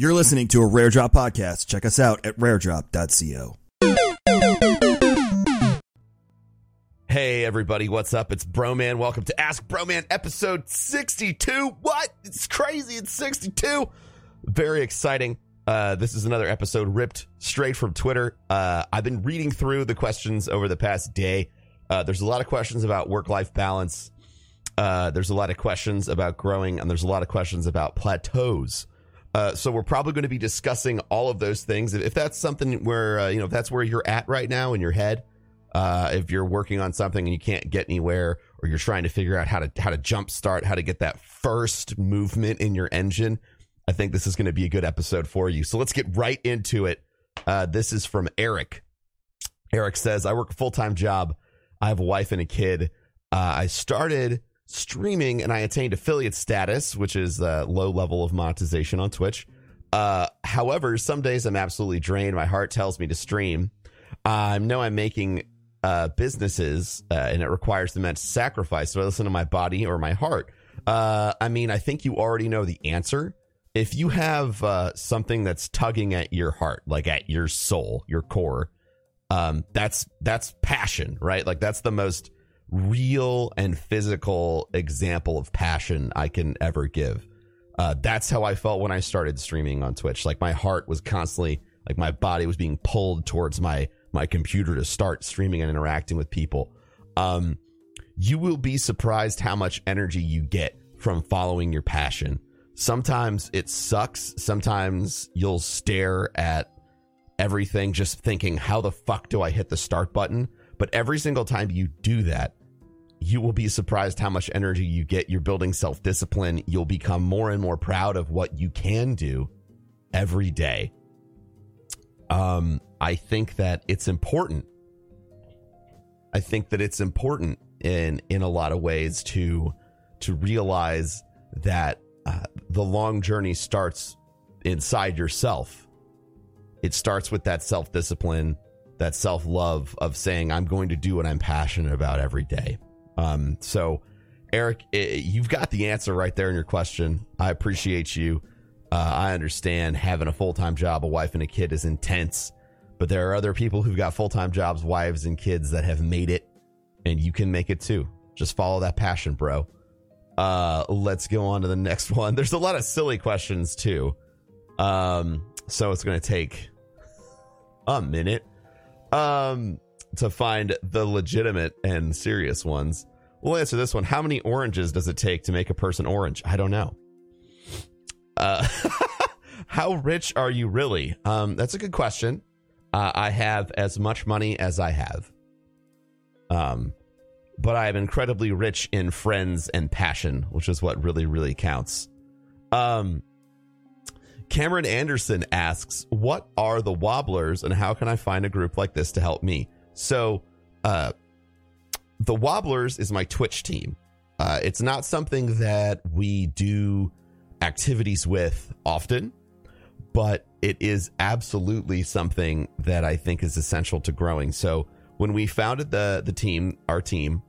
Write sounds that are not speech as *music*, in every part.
You're listening to a Rare Drop podcast. Check us out at raredrop.co. Hey everybody, what's up? It's Broman. Welcome to Ask Broman episode 62. What? It's crazy. It's 62. Very exciting. Uh, this is another episode ripped straight from Twitter. Uh, I've been reading through the questions over the past day. Uh, there's a lot of questions about work life balance. Uh, there's a lot of questions about growing, and there's a lot of questions about plateaus. Uh, so we're probably going to be discussing all of those things. If that's something where uh, you know if that's where you're at right now in your head, uh, if you're working on something and you can't get anywhere, or you're trying to figure out how to how to jumpstart, how to get that first movement in your engine, I think this is going to be a good episode for you. So let's get right into it. Uh, this is from Eric. Eric says, "I work a full time job. I have a wife and a kid. Uh, I started." Streaming and I attained affiliate status, which is a low level of monetization on Twitch. Uh, however, some days I'm absolutely drained. My heart tells me to stream. I know I'm making uh, businesses uh, and it requires immense sacrifice. So I listen to my body or my heart. Uh, I mean, I think you already know the answer. If you have uh, something that's tugging at your heart, like at your soul, your core, um, that's that's passion, right? Like that's the most real and physical example of passion I can ever give. Uh, that's how I felt when I started streaming on Twitch. Like my heart was constantly, like my body was being pulled towards my my computer to start streaming and interacting with people. Um, you will be surprised how much energy you get from following your passion. Sometimes it sucks. Sometimes you'll stare at everything just thinking, how the fuck do I hit the start button? But every single time you do that, you will be surprised how much energy you get. You're building self discipline. You'll become more and more proud of what you can do every day. Um, I think that it's important. I think that it's important in in a lot of ways to to realize that uh, the long journey starts inside yourself. It starts with that self discipline, that self love of saying, "I'm going to do what I'm passionate about every day." Um, so, Eric, it, you've got the answer right there in your question. I appreciate you. Uh, I understand having a full time job, a wife, and a kid is intense, but there are other people who've got full time jobs, wives, and kids that have made it, and you can make it too. Just follow that passion, bro. Uh, let's go on to the next *laughs* one. There's a lot of silly questions too. Um, so it's going to take a minute. Um, to find the legitimate and serious ones. We'll answer this one. How many oranges does it take to make a person orange? I don't know. Uh, *laughs* how rich are you really? Um, that's a good question. Uh, I have as much money as I have. Um, but I am incredibly rich in friends and passion, which is what really, really counts. Um, Cameron Anderson asks, What are the Wobblers and how can I find a group like this to help me? So, uh, the Wobblers is my Twitch team. Uh, it's not something that we do activities with often, but it is absolutely something that I think is essential to growing. So, when we founded the the team, our team,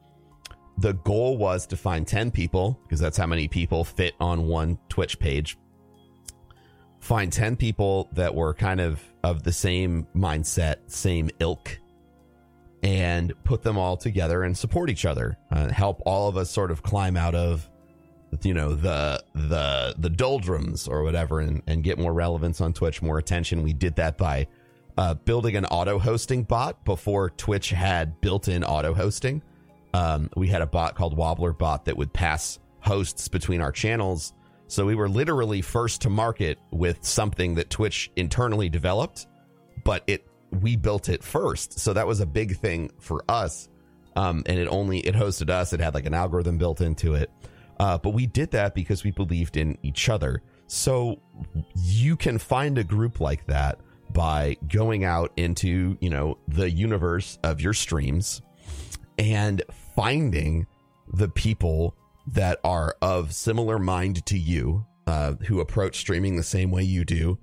the goal was to find 10 people because that's how many people fit on one Twitch page. Find 10 people that were kind of of the same mindset, same ilk, and put them all together and support each other, uh, help all of us sort of climb out of you know the the the doldrums or whatever and, and get more relevance on Twitch, more attention. We did that by uh, building an auto hosting bot before Twitch had built-in auto hosting. Um, we had a bot called Wobbler Bot that would pass hosts between our channels. So we were literally first to market with something that Twitch internally developed, but it we built it first. So that was a big thing for us. Um, and it only it hosted us. It had like an algorithm built into it. Uh, but we did that because we believed in each other. So you can find a group like that by going out into, you know, the universe of your streams and finding the people that are of similar mind to you, uh, who approach streaming the same way you do,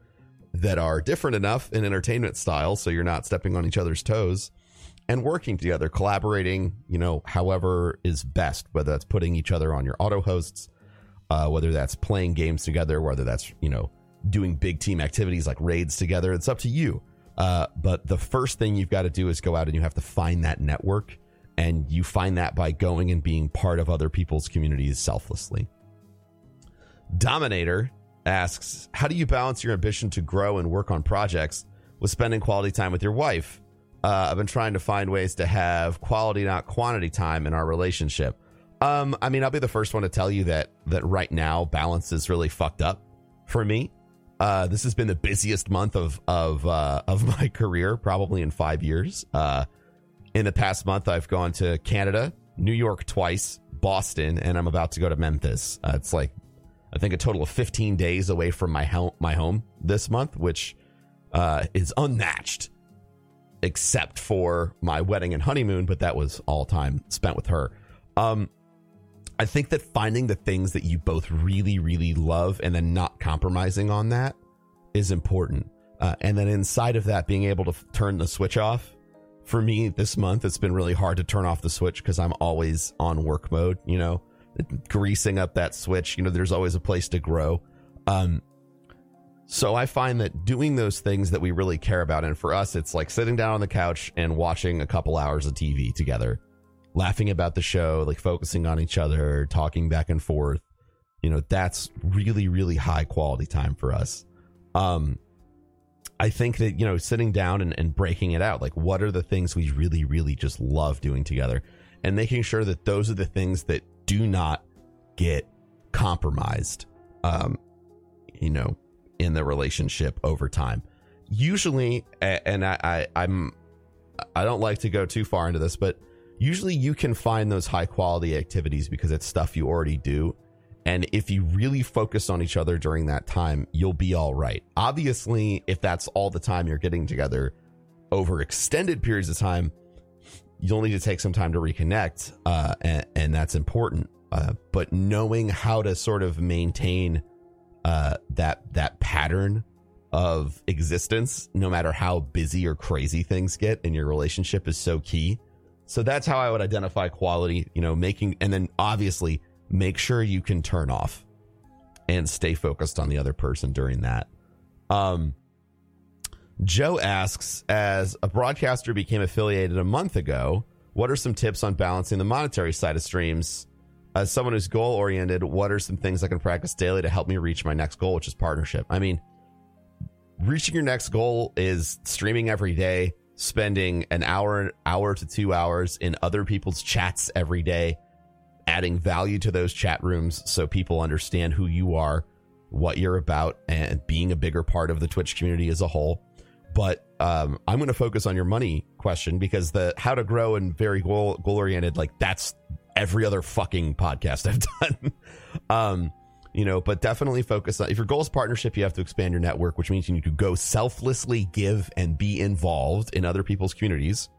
that are different enough in entertainment style so you're not stepping on each other's toes and working together, collaborating, you know, however is best, whether that's putting each other on your auto hosts, uh, whether that's playing games together, whether that's, you know, doing big team activities like raids together. It's up to you. Uh, but the first thing you've got to do is go out and you have to find that network. And you find that by going and being part of other people's communities selflessly. Dominator asks, How do you balance your ambition to grow and work on projects with spending quality time with your wife? Uh, I've been trying to find ways to have quality, not quantity time in our relationship. Um, I mean, I'll be the first one to tell you that that right now balance is really fucked up for me. Uh, this has been the busiest month of of uh, of *laughs* my career, probably in five years. Uh, in the past month, I've gone to Canada, New York twice, Boston, and I'm about to go to Memphis. Uh, it's like I think a total of 15 days away from my home, my home this month, which uh, is unmatched, except for my wedding and honeymoon. But that was all time spent with her. Um, I think that finding the things that you both really, really love and then not compromising on that is important. Uh, and then inside of that, being able to f- turn the switch off. For me, this month, it's been really hard to turn off the switch because I'm always on work mode, you know, greasing up that switch. You know, there's always a place to grow. Um, so I find that doing those things that we really care about, and for us, it's like sitting down on the couch and watching a couple hours of TV together laughing about the show, like focusing on each other, talking back and forth. You know, that's really, really high quality time for us. Um, I think that, you know, sitting down and, and breaking it out, like what are the things we really, really just love doing together and making sure that those are the things that do not get compromised, um, you know, in the relationship over time. Usually, and I, I I'm, I don't like to go too far into this, but usually you can find those high quality activities because it's stuff you already do. And if you really focus on each other during that time, you'll be all right. Obviously, if that's all the time you're getting together over extended periods of time, you'll need to take some time to reconnect, uh, and, and, that's important. Uh, but knowing how to sort of maintain uh, that that pattern of existence, no matter how busy or crazy things get in your relationship, is so key. So that's how I would identify quality, you know, making, and then obviously make sure you can turn off and stay focused on the other person during that. Um, Joe asks, as a broadcaster became affiliated a month ago, what are some tips on balancing the monetary side of streams? As someone who's goal oriented, what are some things I can practice daily to help me reach my next goal, which is partnership? I mean, reaching your next goal is streaming every day, spending an hour hour to 2 hours in other people's chats every day adding value to those chat rooms so people understand who you are what you're about and being a bigger part of the twitch community as a whole but um, i'm going to focus on your money question because the how to grow and very goal goal oriented like that's every other fucking podcast i've *laughs* done um you know, but definitely focus on if your goal is partnership, you have to expand your network, which means you need to go selflessly give and be involved in other people's communities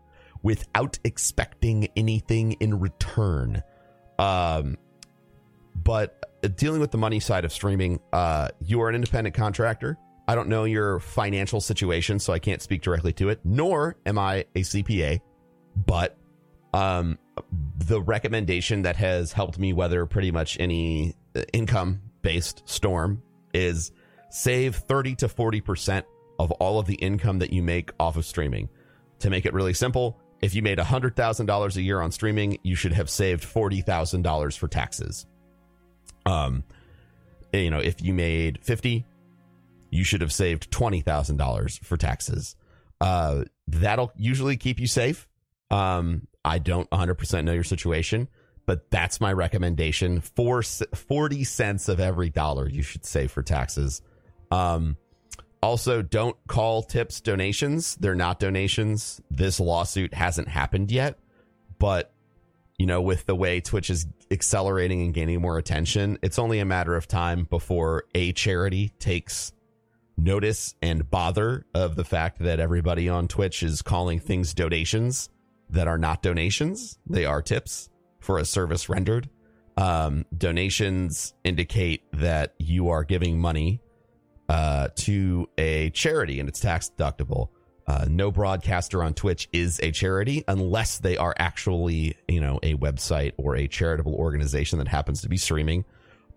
without expecting anything in return. Um, but dealing with the money side of streaming, uh, you are an independent contractor. I don't know your financial situation, so I can't speak directly to it, nor am I a CPA, but um, the recommendation that has helped me weather pretty much any uh, income based storm is save 30 to 40% of all of the income that you make off of streaming. To make it really simple, if you made $100,000 a year on streaming, you should have saved $40,000 for taxes. Um, you know, if you made 50, you should have saved $20,000 for taxes. Uh, that'll usually keep you safe. Um, I don't 100% know your situation, but that's my recommendation. For 40 cents of every dollar you should save for taxes. Um, also, don't call tips donations. They're not donations. This lawsuit hasn't happened yet, but you know, with the way Twitch is accelerating and gaining more attention, it's only a matter of time before a charity takes notice and bother of the fact that everybody on Twitch is calling things donations that are not donations. They are tips for a service rendered. Um, donations indicate that you are giving money uh, to a charity and it's tax deductible. Uh, no broadcaster on Twitch is a charity unless they are actually, you know, a website or a charitable organization that happens to be streaming.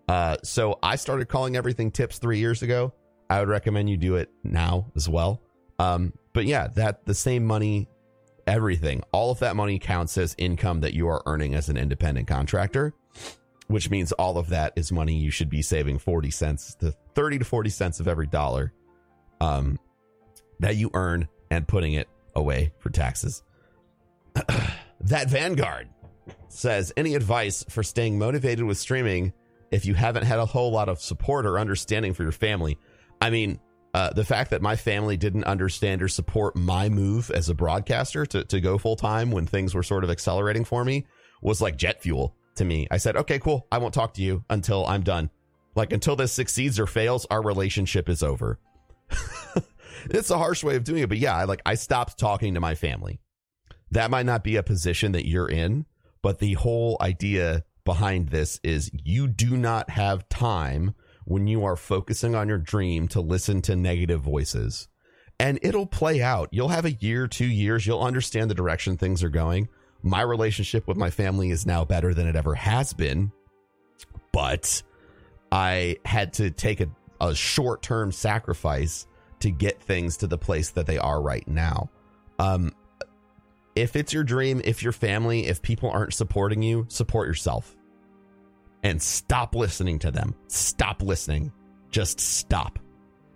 Uh, so I started calling everything tips three years ago. I would recommend you do it now as well. Um, but yeah, that the same money, everything, all of that money counts as income that you are earning as an independent contractor, which means all of that is money you should be saving 40 cents to 30 to 40 cents of every dollar um, that you earn and putting it away for taxes. *clears throat* that Vanguard says any advice for staying motivated with streaming if you haven't had a whole lot of support or understanding for your family. I mean, uh, the fact that my family didn't understand or support my move as a broadcaster to, to go full time when things were sort of accelerating for me was like jet fuel to me. I said, okay, cool. I won't talk to you until I'm done. Like until this succeeds or fails, our relationship is over. *laughs* it's a harsh way of doing it, but yeah, I like I stopped talking to my family. That might not be a position that you're in, but the whole idea behind this is you do not have time when you are focusing on your dream to listen to negative voices. And it'll play out. You'll have a year, two years, you'll understand the direction things are going. My relationship with my family is now better than it ever has been. But I had to take a, a short term sacrifice to get things to the place that they are right now. Um, if it's your dream, if your family, if people aren't supporting you, support yourself and stop listening to them. Stop listening. Just stop.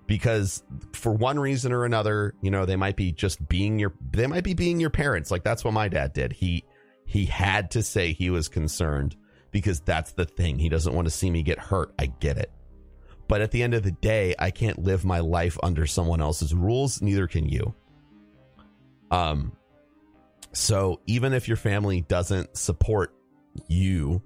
Because for one reason or another, you know, they might be just being your they might be being your parents. Like that's what my dad did. He he had to say he was concerned because that's the thing. He doesn't want to see me get hurt. I get it. But at the end of the day, I can't live my life under someone else's rules, neither can you. Um so even if your family doesn't support you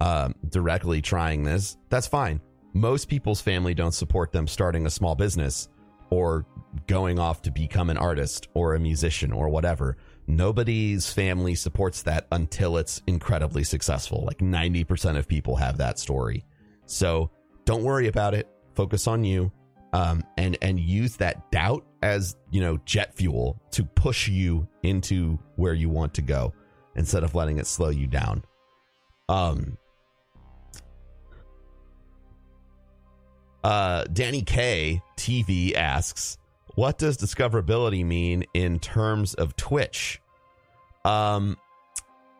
um, directly trying this, that's fine. Most people's family don't support them starting a small business or going off to become an artist or a musician or whatever. Nobody's family supports that until it's incredibly successful. Like 90% of people have that story. So don't worry about it. Focus on you. Um, and and use that doubt as you know jet fuel to push you into where you want to go instead of letting it slow you down. Um, uh, Danny K TV asks, "What does discoverability mean in terms of Twitch?" Um,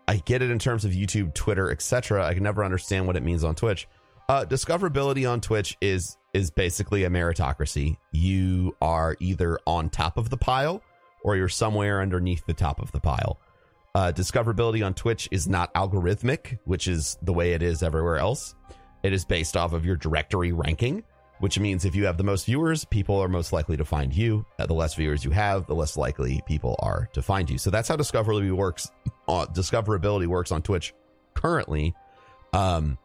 I get it in terms of YouTube, Twitter, etc. I can never understand what it means on Twitch. Uh, discoverability on Twitch is is basically a meritocracy. You are either on top of the pile or you're somewhere underneath the top of the pile. Uh, discoverability on Twitch is not algorithmic, which is the way it is everywhere else. It is based off of your directory ranking, which means if you have the most viewers, people are most likely to find you. Uh, the less viewers you have, the less likely people are to find you. So that's how discoverability works. Uh, discoverability works on Twitch currently. Um,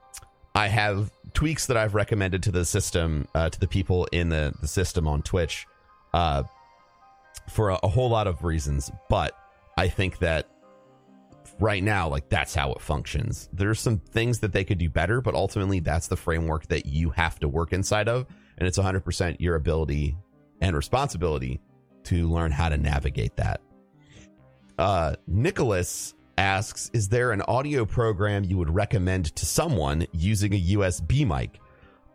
I have tweaks that I've recommended to the system, uh, to the people in the, the system on Twitch, uh, for a, a whole lot of reasons. But I think that right now, like that's how it functions. There's some things that they could do better, but ultimately that's the framework that you have to work inside of. And it's 100% your ability and responsibility to learn how to navigate that. Uh, Nicholas asks Is there an audio program you would recommend to someone using a USB mic?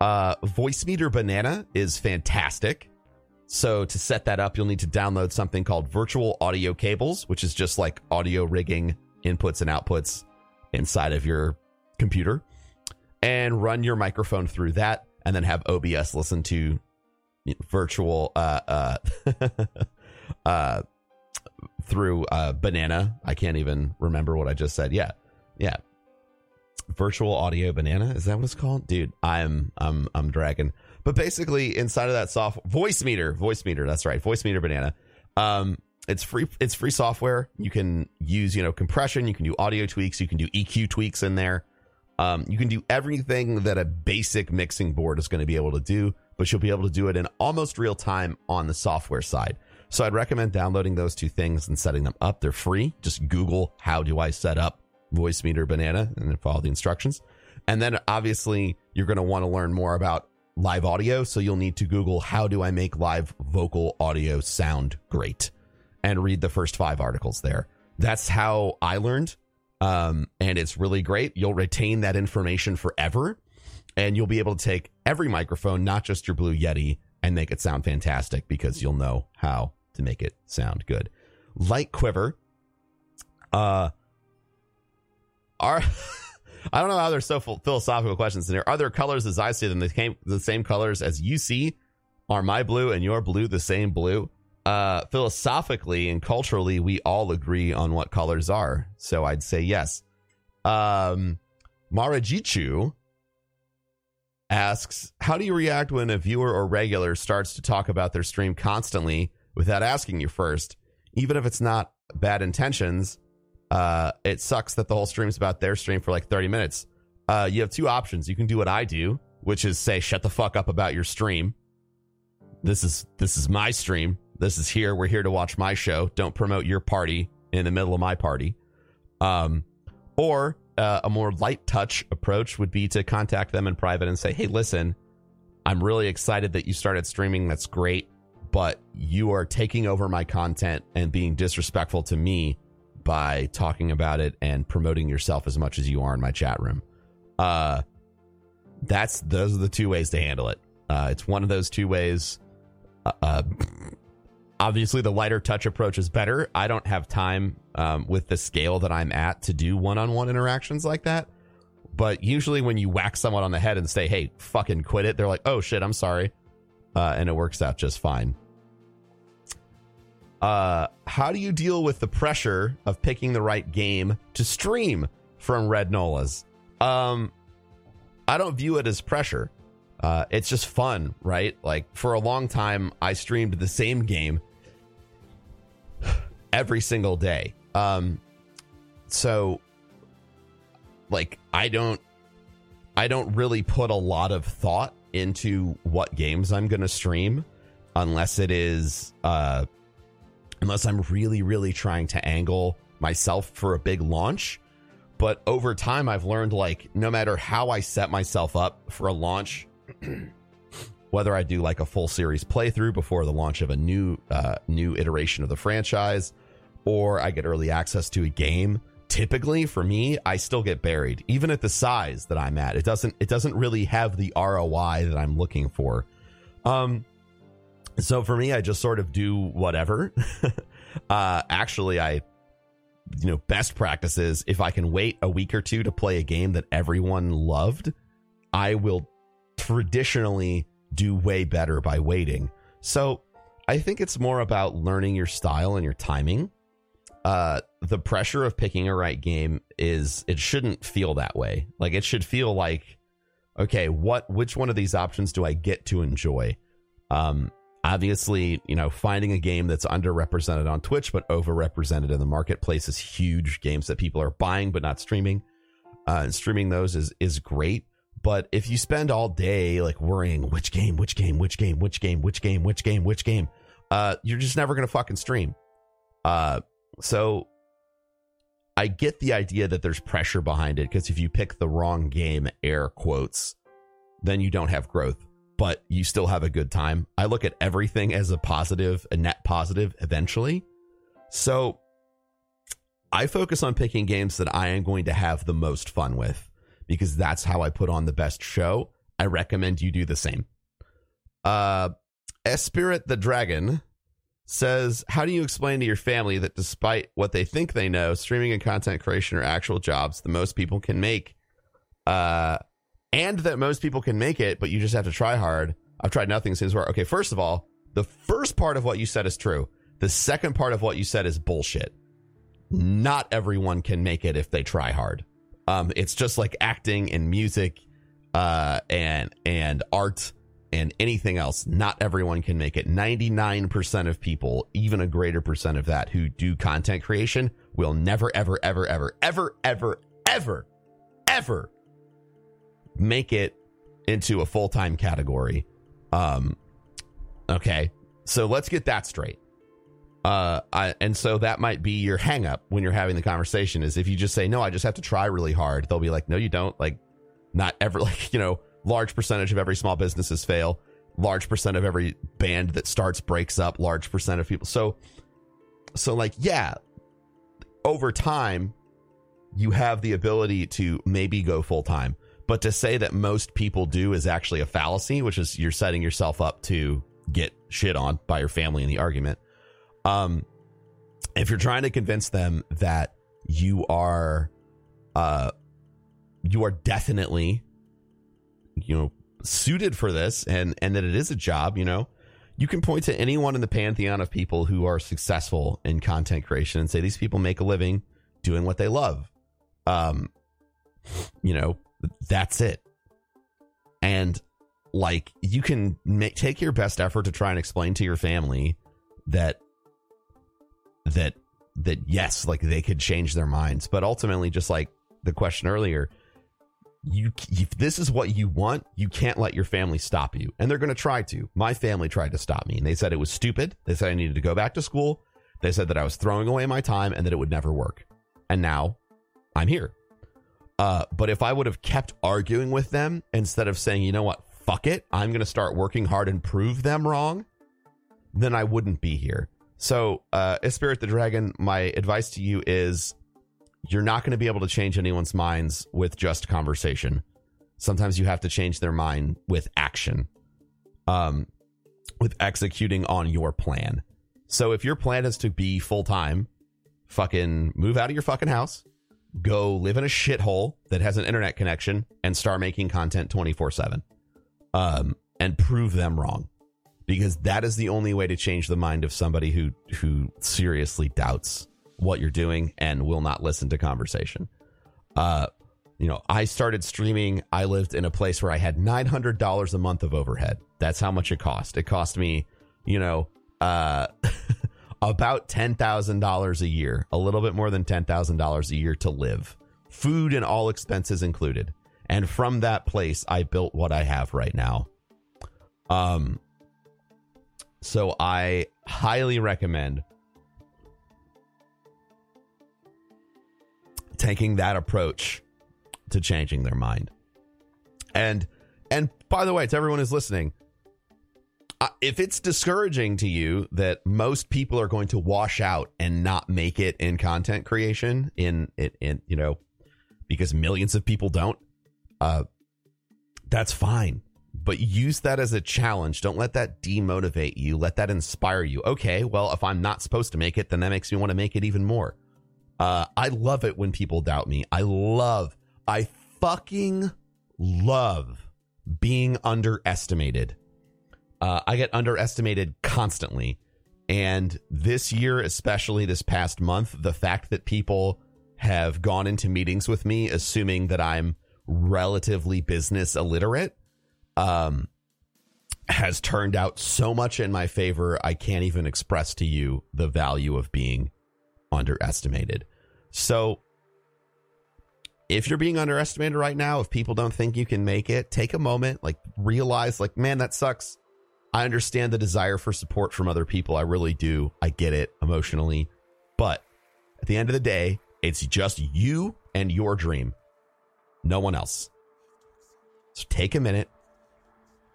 Uh, Voicemeeter Banana is fantastic. So to set that up, you'll need to download something called Virtual Audio Cables, which is just like audio rigging inputs and outputs inside of your computer, and run your microphone through that, and then have OBS listen to virtual uh, uh, *laughs* uh, through uh, Banana. I can't even remember what I just said. Yeah, yeah. Virtual Audio Banana is that what it's called, dude? I'm I'm I'm dragging. But basically, inside of that soft voice meter, voice meter. That's right, Voicemeeter Banana. Um, it's free. It's free software. You can use you know compression. You can do audio tweaks. You can do EQ tweaks in there. Um, you can do everything that a basic mixing board is going to be able to do, but you'll be able to do it in almost real time on the software side. So I'd recommend downloading those two things and setting them up. They're free. Just Google how do I set up Voicemeeter Banana and follow the instructions. And then obviously you're going to want to learn more about live audio. So you'll need to Google how do I make live vocal audio sound great and read the first five articles there. That's how I learned. Um, and it's really great. You'll retain that information forever and you'll be able to take every microphone, not just your Blue Yeti, and make it sound fantastic because you'll know how to make it sound good. Light Quiver. Uh, are *laughs* I don't know how they're so philosophical questions in here. Are there colors as I see them? The same colors as you see. Are my blue and your blue the same blue? Uh, philosophically and culturally, we all agree on what colors are. So I'd say yes. Um, Marajichu asks, How do you react when a viewer or regular starts to talk about their stream constantly without asking you first? Even if it's not bad intentions, uh, it sucks that the whole stream's about their stream for like 30 minutes. Uh, you have two options. You can do what I do, which is say, shut the fuck up about your stream. This is this is my stream. This is here. We're here to watch my show. Don't promote your party in the middle of my party. Um, or uh, a more light touch approach would be to contact them in private and say, "Hey, listen, I'm really excited that you started streaming. That's great, but you are taking over my content and being disrespectful to me by talking about it and promoting yourself as much as you are in my chat room." Uh, that's those are the two ways to handle it. Uh, it's one of those two ways. Uh, uh obviously the lighter touch approach is better. I don't have time um, with the scale that I'm at to do one-on-one interactions like that. But usually when you whack someone on the head and say, "Hey, fucking quit it," they're like, "Oh shit, I'm sorry," uh, and it works out just fine. Uh, how do you deal with the pressure of picking the right game to stream from Red Nolas? Um, I don't view it as pressure. Uh, it's just fun, right? Like for a long time, I streamed the same game every single day. Um, so like I don't I don't really put a lot of thought into what games I'm going to stream unless it is uh unless I'm really really trying to angle myself for a big launch. But over time I've learned like no matter how I set myself up for a launch *clears throat* whether I do like a full series playthrough before the launch of a new uh, new iteration of the franchise, or I get early access to a game. Typically, for me, I still get buried, even at the size that I'm at. It doesn't it doesn't really have the ROI that I'm looking for. Um, so for me, I just sort of do whatever. *laughs* uh, actually, I you know best practices if I can wait a week or two to play a game that everyone loved, I will traditionally do way better by waiting. So I think it's more about learning your style and your timing. Uh, the pressure of picking a right game is it shouldn't feel that way. Like it should feel like, okay, what which one of these options do I get to enjoy? Um, obviously, you know, finding a game that's underrepresented on Twitch but overrepresented in the marketplace is huge. Games that people are buying but not streaming, uh, and streaming those is is great. But if you spend all day like worrying which game, which game, which game, which game, which game, which game, which game, uh, you're just never gonna fucking stream. Uh, so I get the idea that there's pressure behind it because if you pick the wrong game, air quotes, then you don't have growth, but you still have a good time. I look at everything as a positive, a net positive eventually. So I focus on picking games that I am going to have the most fun with because that's how I put on the best show. I recommend you do the same. Uh, Espirit the Dragon says, How do you explain to your family that despite what they think they know, streaming and content creation are actual jobs the most people can make? Uh, and that most people can make it, but you just have to try hard. I've tried nothing since we're okay. First of all, the first part of what you said is true. The second part of what you said is bullshit. Not everyone can make it if they try hard. Um, it's just like acting and music, uh, and and art and anything else. Not everyone can make it. Ninety nine percent of people, even a greater percent of that, who do content creation, will never, ever, ever, ever, ever, ever, ever, ever make it into a full time category. Um, okay, so let's get that straight. Uh, I, and so that might be your hangup when you're having the conversation is if you just say, no, I just have to try really hard. They'll be like, no, you don't. Like, not ever, *laughs* like, you know, large percentage of every small businesses fail. Large percent of every band that starts breaks up. Large percent of people. So, so like, yeah, over time, you have the ability to maybe go full time. But to say that most people do is actually a fallacy, which is you're setting yourself up to get shit on by your family in the argument. Um, if you're trying to convince them that you are, uh, you are definitely, you know, suited for this and and that it is a job, you know, you can point to anyone in the pantheon of people who are successful in content creation and say these people make a living doing what they love. Um, you know, that's it. And like you can make take your best effort to try and explain to your family that that that yes, like they could change their minds, but ultimately, just like the question earlier, you if this is what you want, you can't let your family stop you, and they're going to try to. My family tried to stop me, and they said it was stupid. They said I needed to go back to school. They said that I was throwing away my time and that it would never work. And now I'm here. Uh, but if I would have kept arguing with them instead of saying, you know what, fuck it, I'm going to start working hard and prove them wrong, then I wouldn't be here. So, uh, Spirit the Dragon, my advice to you is you're not going to be able to change anyone's minds with just conversation. Sometimes you have to change their mind with action, um, with executing on your plan. So, if your plan is to be full time, fucking move out of your fucking house, go live in a shithole that has an internet connection, and start making content 24 7 um, and prove them wrong because that is the only way to change the mind of somebody who who seriously doubts what you're doing and will not listen to conversation. Uh, you know, I started streaming. I lived in a place where I had nine hundred dollars a month of overhead. That's how much it cost. It cost me, you know, uh, *laughs* about ten thousand dollars a year, a little bit more than ten thousand dollars a year to live, food and all expenses included. And from that place, I built what I have right now. Um, so I highly recommend taking that approach to changing their mind. And and by the way, to everyone who's listening, if it's discouraging to you that most people are going to wash out and not make it in content creation in in, in you know because millions of people don't uh that's fine but use that as a challenge. Don't let that demotivate you. Let that inspire you. Okay, well, if I'm not supposed to make it, then that makes me want to make it even more. Uh, I love it when people doubt me. I love, I fucking love being underestimated. Uh, I get underestimated constantly. And this year, especially this past month, the fact that people have gone into meetings with me assuming that I'm relatively business illiterate um, has turned out so much in my favor. I can't even express to you the value of being underestimated. So, if you're being underestimated right now, if people don't think you can make it, take a moment, like realize, like, man, that sucks. I understand the desire for support from other people. I really do. I get it emotionally. But at the end of the day, it's just you and your dream, no one else. So take a minute,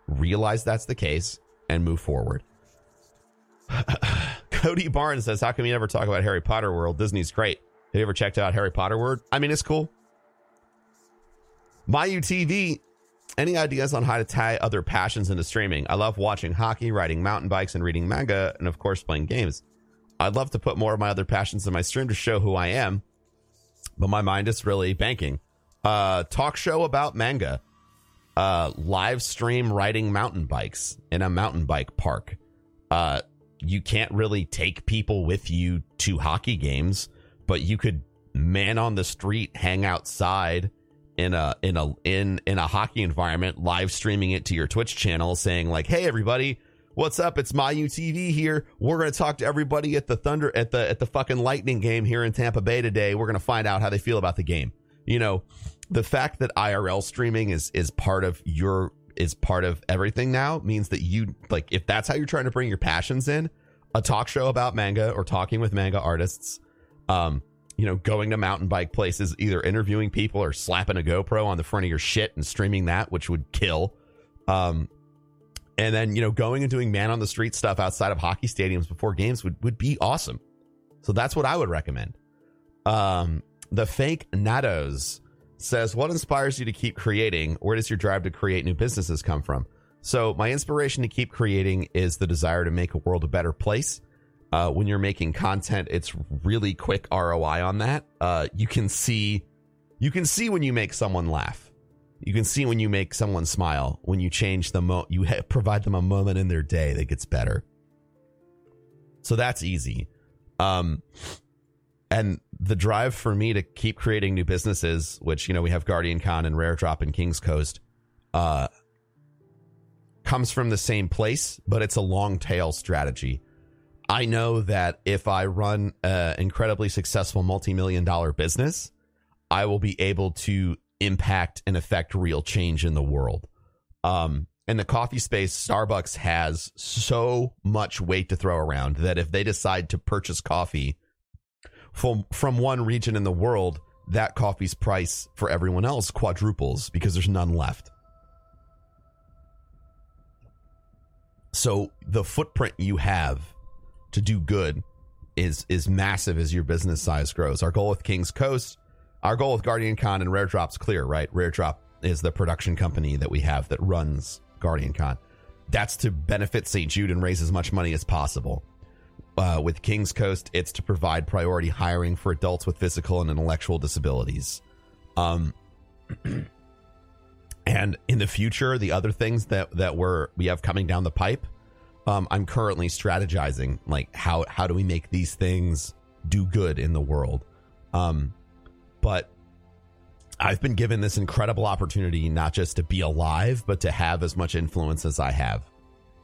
realize that's the case, and move forward. *sighs* Cody Barnes says, How come you never talk about Harry Potter World? Disney's great. Have you ever checked out Harry Potter World? I mean, it's cool. My UTV, any ideas on how to tie other passions into streaming? I love watching hockey, riding mountain bikes, and reading manga, and of course, playing games. I'd love to put more of my other passions in my stream to show who I am, but my mind is really banking. Uh, talk show about manga uh, live stream riding mountain bikes in a mountain bike park. Uh, you can't really take people with you to hockey games, but you could man on the street, hang outside in a in a in in a hockey environment, live streaming it to your Twitch channel, saying like, "Hey, everybody." What's up? It's my UTV here. We're going to talk to everybody at the Thunder at the at the fucking Lightning game here in Tampa Bay today. We're going to find out how they feel about the game. You know, the fact that IRL streaming is is part of your is part of everything now means that you like if that's how you're trying to bring your passions in, a talk show about manga or talking with manga artists, um, you know, going to mountain bike places, either interviewing people or slapping a GoPro on the front of your shit and streaming that, which would kill. Um, and then you know, going and doing man on the street stuff outside of hockey stadiums before games would would be awesome. So that's what I would recommend. Um, the fake Nados says, What inspires you to keep creating? Where does your drive to create new businesses come from? So my inspiration to keep creating is the desire to make a world a better place. Uh, when you're making content, it's really quick ROI on that. Uh, you can see, you can see when you make someone laugh. You can see when you make someone smile. When you change the mo, you ha- *laughs* provide them a moment in their day that gets better. So that's easy. Um, and the drive for me to keep creating new businesses, which you know we have GuardianCon and Rare Drop and King's Coast, uh, comes from the same place, but it's a long tail strategy. I know that if I run an incredibly successful multi million dollar business, I will be able to impact and affect real change in the world. Um, in the coffee space, Starbucks has so much weight to throw around that if they decide to purchase coffee from from one region in the world, that coffee's price for everyone else quadruples because there's none left. So the footprint you have to do good is is massive as your business size grows. Our goal with King's Coast, our goal with GuardianCon and Rare Drop's clear, right? Rare Drop is the production company that we have that runs GuardianCon. That's to benefit St. Jude and raise as much money as possible. Uh, with King's Coast, it's to provide priority hiring for adults with physical and intellectual disabilities. Um, *clears throat* and in the future, the other things that that we're we have coming down the pipe, um, I'm currently strategizing like how how do we make these things do good in the world. Um, but I've been given this incredible opportunity not just to be alive, but to have as much influence as I have.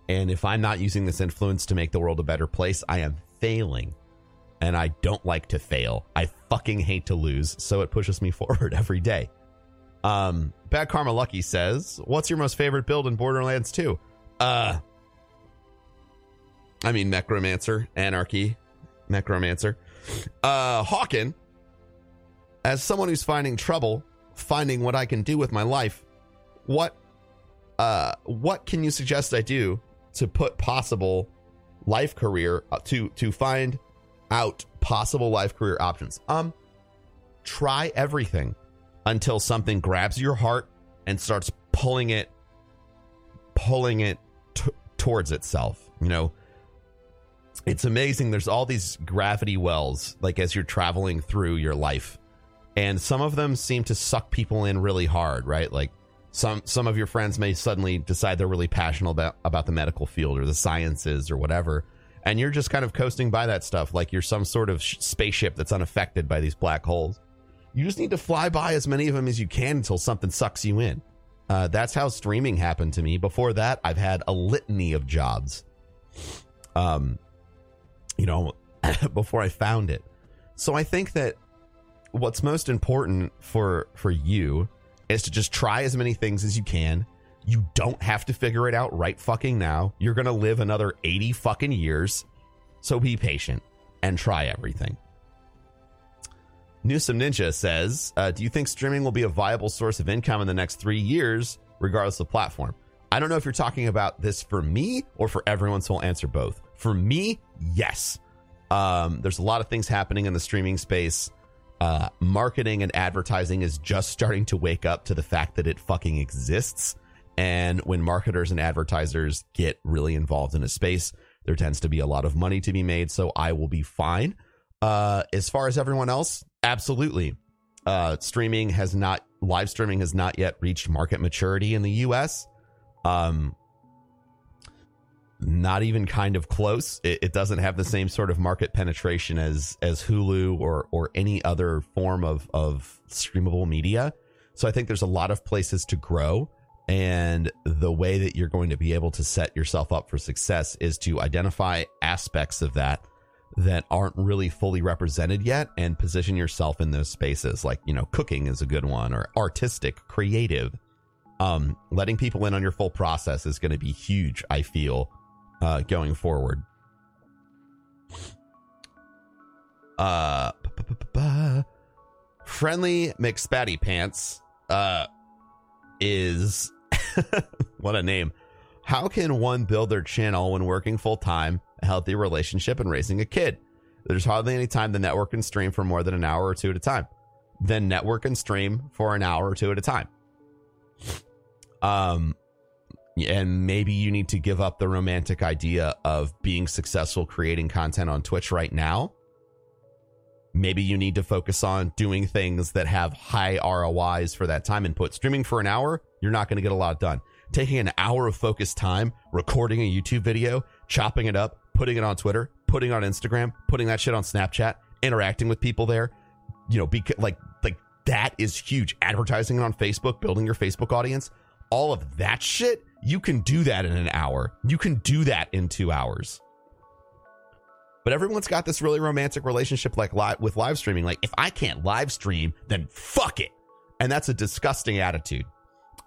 And if I'm not using this influence to make the world a better place, I am failing. And I don't like to fail. I fucking hate to lose. So it pushes me *laughs* forward every day. Um, Bad Karma Lucky says, What's your most favorite build in Borderlands 2? Uh, I mean, Mechromancer, Anarchy, Mechromancer. Uh, Hawken, as someone who's finding trouble finding what I can do with my life, what, uh, what can you suggest I do to put possible life career uh, to to find out possible life career options. Um try everything until something grabs your heart and starts pulling it pulling it t- towards itself, you know. It's amazing there's all these gravity wells like as you're traveling through your life. And some of them seem to suck people in really hard, right? Like some some of your friends may suddenly decide they're really passionate about about the medical field or the sciences or whatever and you're just kind of coasting by that stuff like you're some sort of sh- spaceship that's unaffected by these black holes. You just need to fly by as many of them as you can until something sucks you in. Uh, that's how streaming happened to me. Before that i've had a litany of jobs. Um you know *coughs* before i found it. So i think that what's most important for for you is to just try as many things as you can. You don't have to figure it out right fucking now. You're going to live another 80 fucking years. So be patient and try everything. Newsome Ninja says, uh, Do you think streaming will be a viable source of income in the next three years, regardless of platform? I don't know if you're talking about this for me or for everyone, so I'll answer both. For me, yes. Um, there's a lot of things happening in the streaming space uh, marketing and advertising is just starting to wake up to the fact that it fucking exists. And when marketers and advertisers get really involved in a space, there tends to be a lot of money to be made. So I will be fine. Uh, as far as everyone else, absolutely. Uh, streaming has not, live streaming has not yet reached market maturity in the US. Um, not even kind of close. It, it, doesn't have the same sort of market penetration as as Hulu or or any other form of of streamable media. So I think there's a lot of places to grow. And the way that you're going to be able to set yourself up for success is to identify aspects of that that aren't really fully represented yet and position yourself in those spaces. Like, you know, cooking is a good one or artistic, creative. Um, letting people in on your full process is going to be huge, I feel, uh, going forward. Uh, friendly McSpatty Pants uh, is *laughs* what a name. How can one build their channel when working full time, a healthy relationship, and raising a kid? There's hardly any time to network and stream for more than an hour or two at a time. Then network and stream for an hour or two at a time. Um, and maybe you need to give up the romantic idea of being successful creating content on Twitch right now. Maybe you need to focus on doing things that have high ROIs for that time input. Streaming for an hour, you're not going to get a lot done. Taking an hour of focused time, recording a YouTube video, chopping it up, putting it on Twitter, putting on Instagram, putting that shit on Snapchat, interacting with people there, you know, be like like that is huge. Advertising it on Facebook, building your Facebook audience, all of that shit, you can do that in an hour. You can do that in 2 hours. But everyone's got this really romantic relationship like with live streaming. Like if I can't live stream, then fuck it. And that's a disgusting attitude.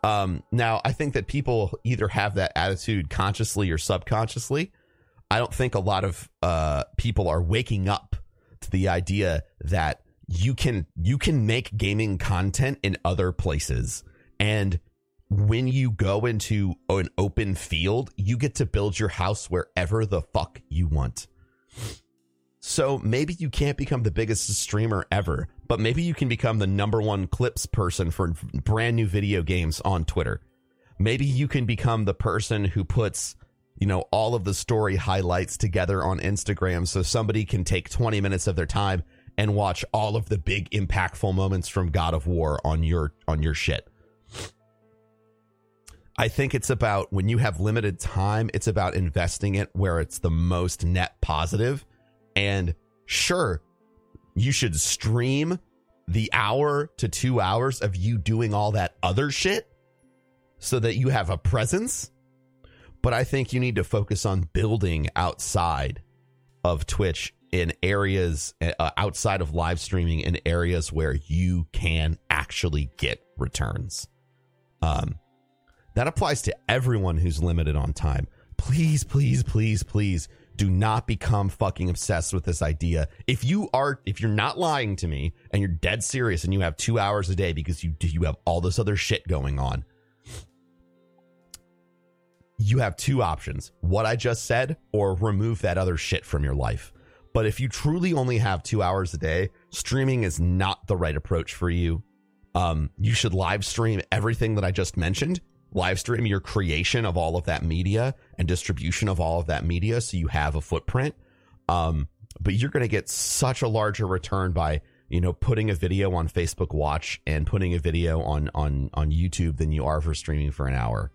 Um, now, I think that people either have that attitude consciously or subconsciously. I don't think a lot of uh, people are waking up to the idea that you can you can make gaming content in other places and when you go into an open field you get to build your house wherever the fuck you want so maybe you can't become the biggest streamer ever but maybe you can become the number one clips person for brand new video games on twitter maybe you can become the person who puts you know all of the story highlights together on instagram so somebody can take 20 minutes of their time and watch all of the big impactful moments from God of War on your on your shit. I think it's about when you have limited time, it's about investing it where it's the most net positive. And sure, you should stream the hour to 2 hours of you doing all that other shit so that you have a presence. But I think you need to focus on building outside of Twitch in areas uh, outside of live streaming in areas where you can actually get returns. Um, that applies to everyone who's limited on time. Please, please, please, please do not become fucking obsessed with this idea. If you are, if you're not lying to me and you're dead serious and you have two hours a day because you you have all this other shit going on, you have two options: what I just said, or remove that other shit from your life. But if you truly only have two hours a day, streaming is not the right approach for you. Um, you should live stream everything that I just mentioned. Live stream your creation of all of that media and distribution of all of that media so you have a footprint. Um, but you're going to get such a larger return by you know putting a video on Facebook Watch and putting a video on on on YouTube than you are for streaming for an hour.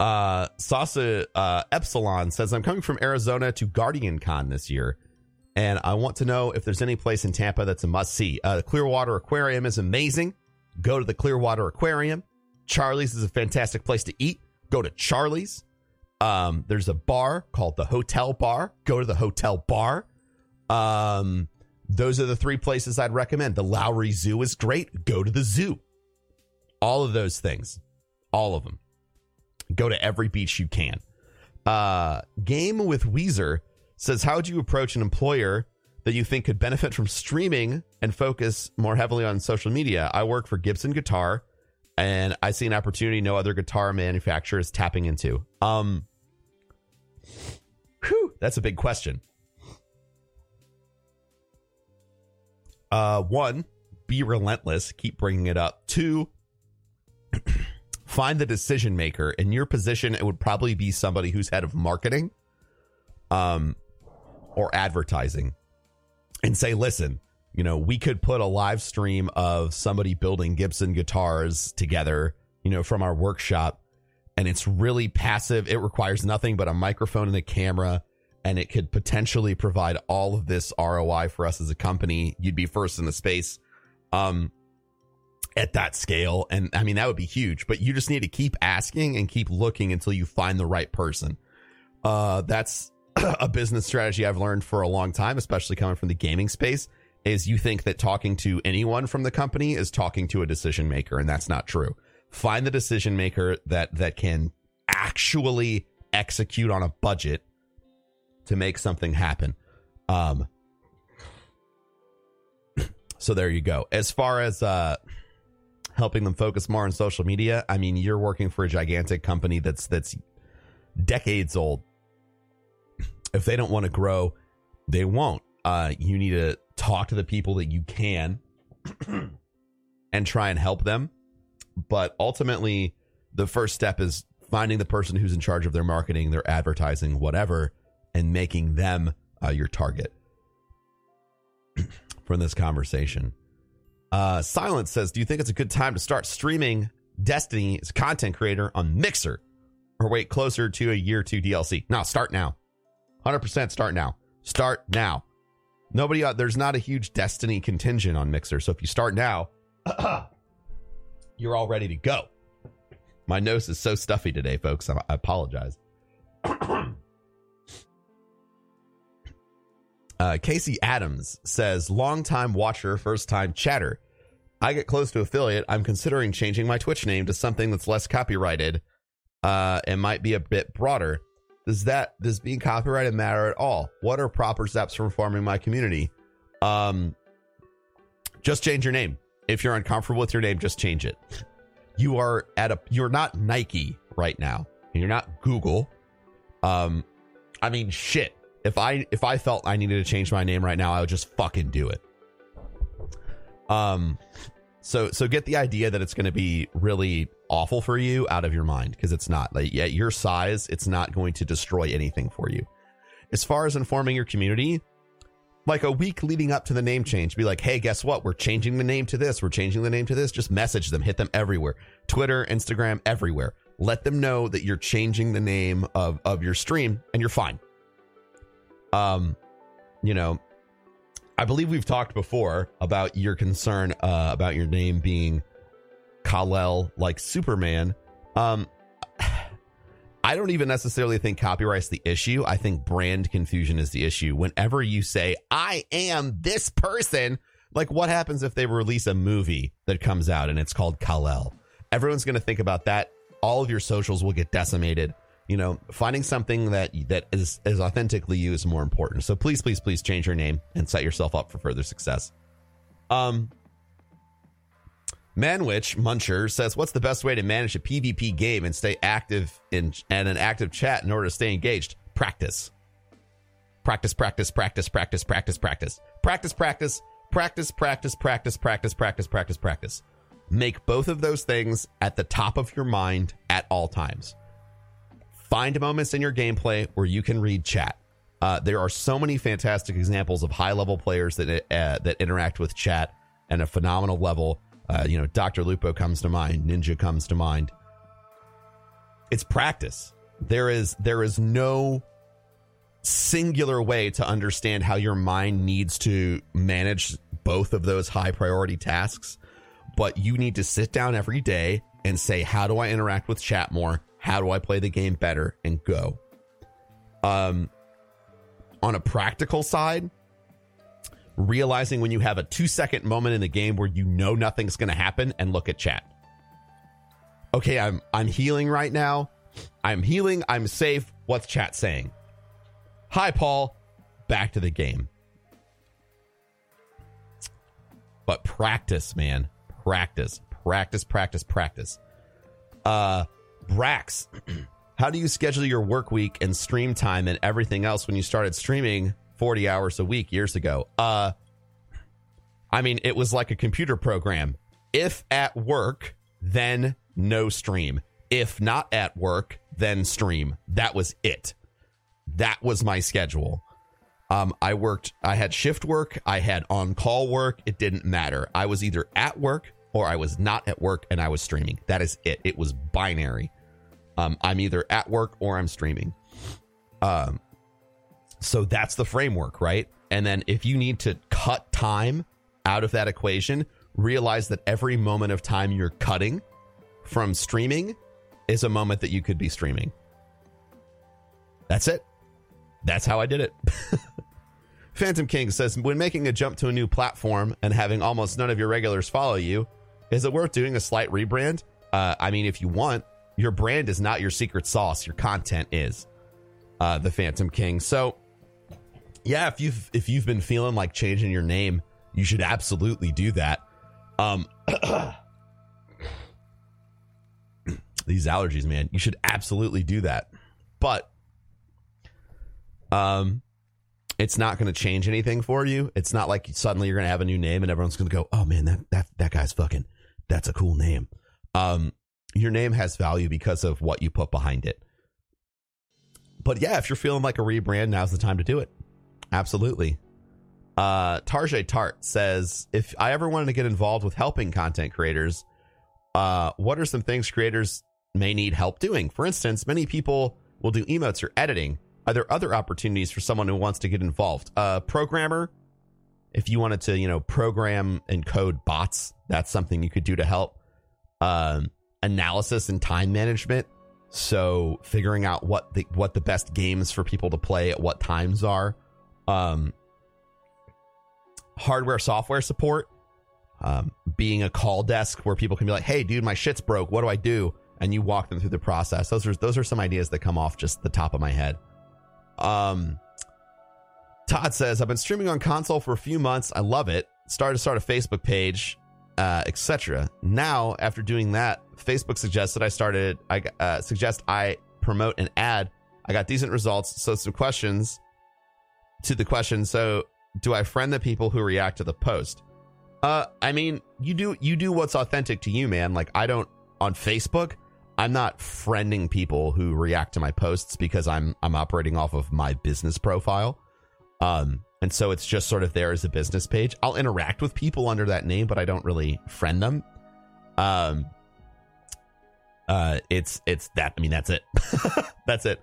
Uh, Sasa uh, Epsilon says, I'm coming from Arizona to GuardianCon this year, and I want to know if there's any place in Tampa that's a must see. Uh, the Clearwater Aquarium is amazing. Go to the Clearwater Aquarium. Charlie's is a fantastic place to eat. Go to Charlie's. Um, there's a bar called the Hotel Bar. Go to the Hotel Bar. Um, those are the three places I'd recommend. The Lowry Zoo is great. Go to the zoo. All of those things. All of them. Go to every beach you can. Uh, Game with Weezer says, How would you approach an employer that you think could benefit from streaming and focus more heavily on social media? I work for Gibson Guitar and I see an opportunity no other guitar manufacturer is tapping into. Um, whew, that's a big question. Uh, one, be relentless, keep bringing it up. Two, *clears throat* find the decision maker. In your position, it would probably be somebody who's head of marketing, um, or advertising, and say, listen, you know, we could put a live stream of somebody building Gibson guitars together, you know, from our workshop, and it's really passive. It requires nothing but a microphone and a camera. And it could potentially provide all of this ROI for us as a company. You'd be first in the space. Um, at that scale. And I mean, that would be huge, but you just need to keep asking and keep looking until you find the right person. Uh, that's a business strategy I've learned for a long time, especially coming from the gaming space is you think that talking to anyone from the company is talking to a decision maker and that's not true. Find the decision maker that that can actually execute on a budget to make something happen. Um *clears throat* so there you go. As far as uh helping them focus more on social media. I mean, you're working for a gigantic company that's that's decades old. If they don't want to grow, they won't. Uh, you need to talk to the people that you can *clears throat* and try and help them but ultimately, the first step is finding the person who's in charge of their marketing, their advertising, whatever, and making them uh, your target *clears throat* for this conversation. Uh, Silence says, Do you think it's a good time to start streaming Destiny as a content creator on Mixer or wait closer to a year two DLC? No, start now. 100% start now. Start now. Nobody, uh, there's not a huge Destiny contingent on Mixer. So if you start now, *clears throat* you're all ready to go. My nose is so stuffy today, folks. I, I apologize. *clears throat* Uh, Casey Adams says, longtime watcher, first time chatter. I get close to affiliate. I'm considering changing my Twitch name to something that's less copyrighted uh, and might be a bit broader. Does that does being copyrighted matter at all? What are proper steps for informing my community? Um, just change your name. If you're uncomfortable with your name, just change it. You are at a you're not Nike right now, and you're not Google. Um, I mean, shit if I if I felt I needed to change my name right now, I would just fucking do it. Um so so get the idea that it's going to be really awful for you out of your mind because it's not. Like at your size, it's not going to destroy anything for you. As far as informing your community, like a week leading up to the name change, be like, "Hey, guess what? We're changing the name to this. We're changing the name to this." Just message them, hit them everywhere. Twitter, Instagram, everywhere. Let them know that you're changing the name of of your stream and you're fine um, you know, I believe we've talked before about your concern uh, about your name being Kal-El like Superman. Um, I don't even necessarily think copyright's the issue. I think brand confusion is the issue. Whenever you say, I am this person, like what happens if they release a movie that comes out and it's called Kal-El? Everyone's going to think about that. All of your socials will get decimated you know, finding something that that is is authentically you is more important. So please, please, please change your name and set yourself up for further success. Um, Manwich Muncher says, "What's the best way to manage a PvP game and stay active in and an active chat in order to stay engaged? Practice, practice, practice, practice, practice, practice, practice, practice, practice, practice, practice, practice, practice, practice, practice, practice. Make both of those things at the top of your mind at all times." Find moments in your gameplay where you can read chat. Uh, there are so many fantastic examples of high level players that uh, that interact with chat at a phenomenal level. Uh, you know, Doctor Lupo comes to mind, Ninja comes to mind. It's practice. There is there is no singular way to understand how your mind needs to manage both of those high priority tasks, but you need to sit down every day and say, how do I interact with chat more? How do I play the game better and go? Um, on a practical side, realizing when you have a two second moment in the game where you know nothing's going to happen and look at chat. Okay, I'm I'm healing right now. I'm healing. I'm safe. What's chat saying? Hi, Paul. Back to the game. But practice, man. Practice. Practice, practice, practice. Uh Brax, *clears throat* how do you schedule your work week and stream time and everything else when you started streaming 40 hours a week years ago? Uh, I mean, it was like a computer program. If at work, then no stream. If not at work, then stream. That was it. That was my schedule. Um, I worked, I had shift work, I had on call work. It didn't matter. I was either at work or I was not at work and I was streaming. That is it. It was binary. Um, I'm either at work or I'm streaming. Um, so that's the framework, right? And then if you need to cut time out of that equation, realize that every moment of time you're cutting from streaming is a moment that you could be streaming. That's it. That's how I did it. *laughs* Phantom King says when making a jump to a new platform and having almost none of your regulars follow you, is it worth doing a slight rebrand? Uh, I mean, if you want, your brand is not your secret sauce. Your content is. Uh, the Phantom King. So, yeah, if you've if you've been feeling like changing your name, you should absolutely do that. Um, *clears throat* these allergies, man, you should absolutely do that. But, um, it's not going to change anything for you. It's not like suddenly you're going to have a new name and everyone's going to go, "Oh man, that that that guy's fucking. That's a cool name." Um, your name has value because of what you put behind it. But yeah, if you're feeling like a rebrand, now's the time to do it. Absolutely. Uh, Tarjay Tart says, if I ever wanted to get involved with helping content creators, uh, what are some things creators may need help doing? For instance, many people will do emotes or editing. Are there other opportunities for someone who wants to get involved? Uh, programmer, if you wanted to, you know, program and code bots, that's something you could do to help. Um, analysis and time management. So figuring out what the what the best games for people to play at what times are. Um, hardware software support. Um, being a call desk where people can be like, "Hey, dude, my shit's broke. What do I do?" And you walk them through the process. Those are those are some ideas that come off just the top of my head. Um, Todd says, "I've been streaming on console for a few months. I love it. Started to start a Facebook page uh, etc. Now, after doing that, Facebook suggested I started. I uh, suggest I promote an ad. I got decent results. So some questions to the question. So, do I friend the people who react to the post? Uh, I mean, you do you do what's authentic to you, man. Like I don't on Facebook. I'm not friending people who react to my posts because I'm I'm operating off of my business profile. Um, and so it's just sort of there as a business page. I'll interact with people under that name, but I don't really friend them. Um, uh, it's it's that. I mean, that's it. *laughs* that's it.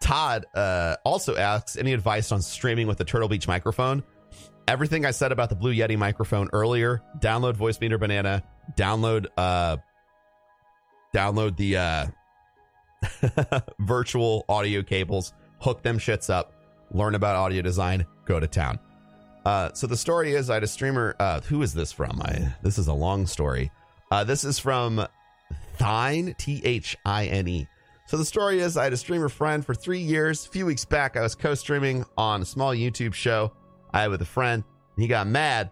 Todd uh, also asks any advice on streaming with the Turtle Beach microphone. Everything I said about the Blue Yeti microphone earlier. Download Voicemeeter Banana. Download uh, download the uh, *laughs* virtual audio cables. Hook them shits up. Learn about audio design go to town. Uh, so the story is I had a streamer. Uh, who is this from? I this is a long story. Uh, this is from Thine T H I N E. So the story is I had a streamer friend for three years. A few weeks back, I was co-streaming on a small YouTube show I had with a friend. And he got mad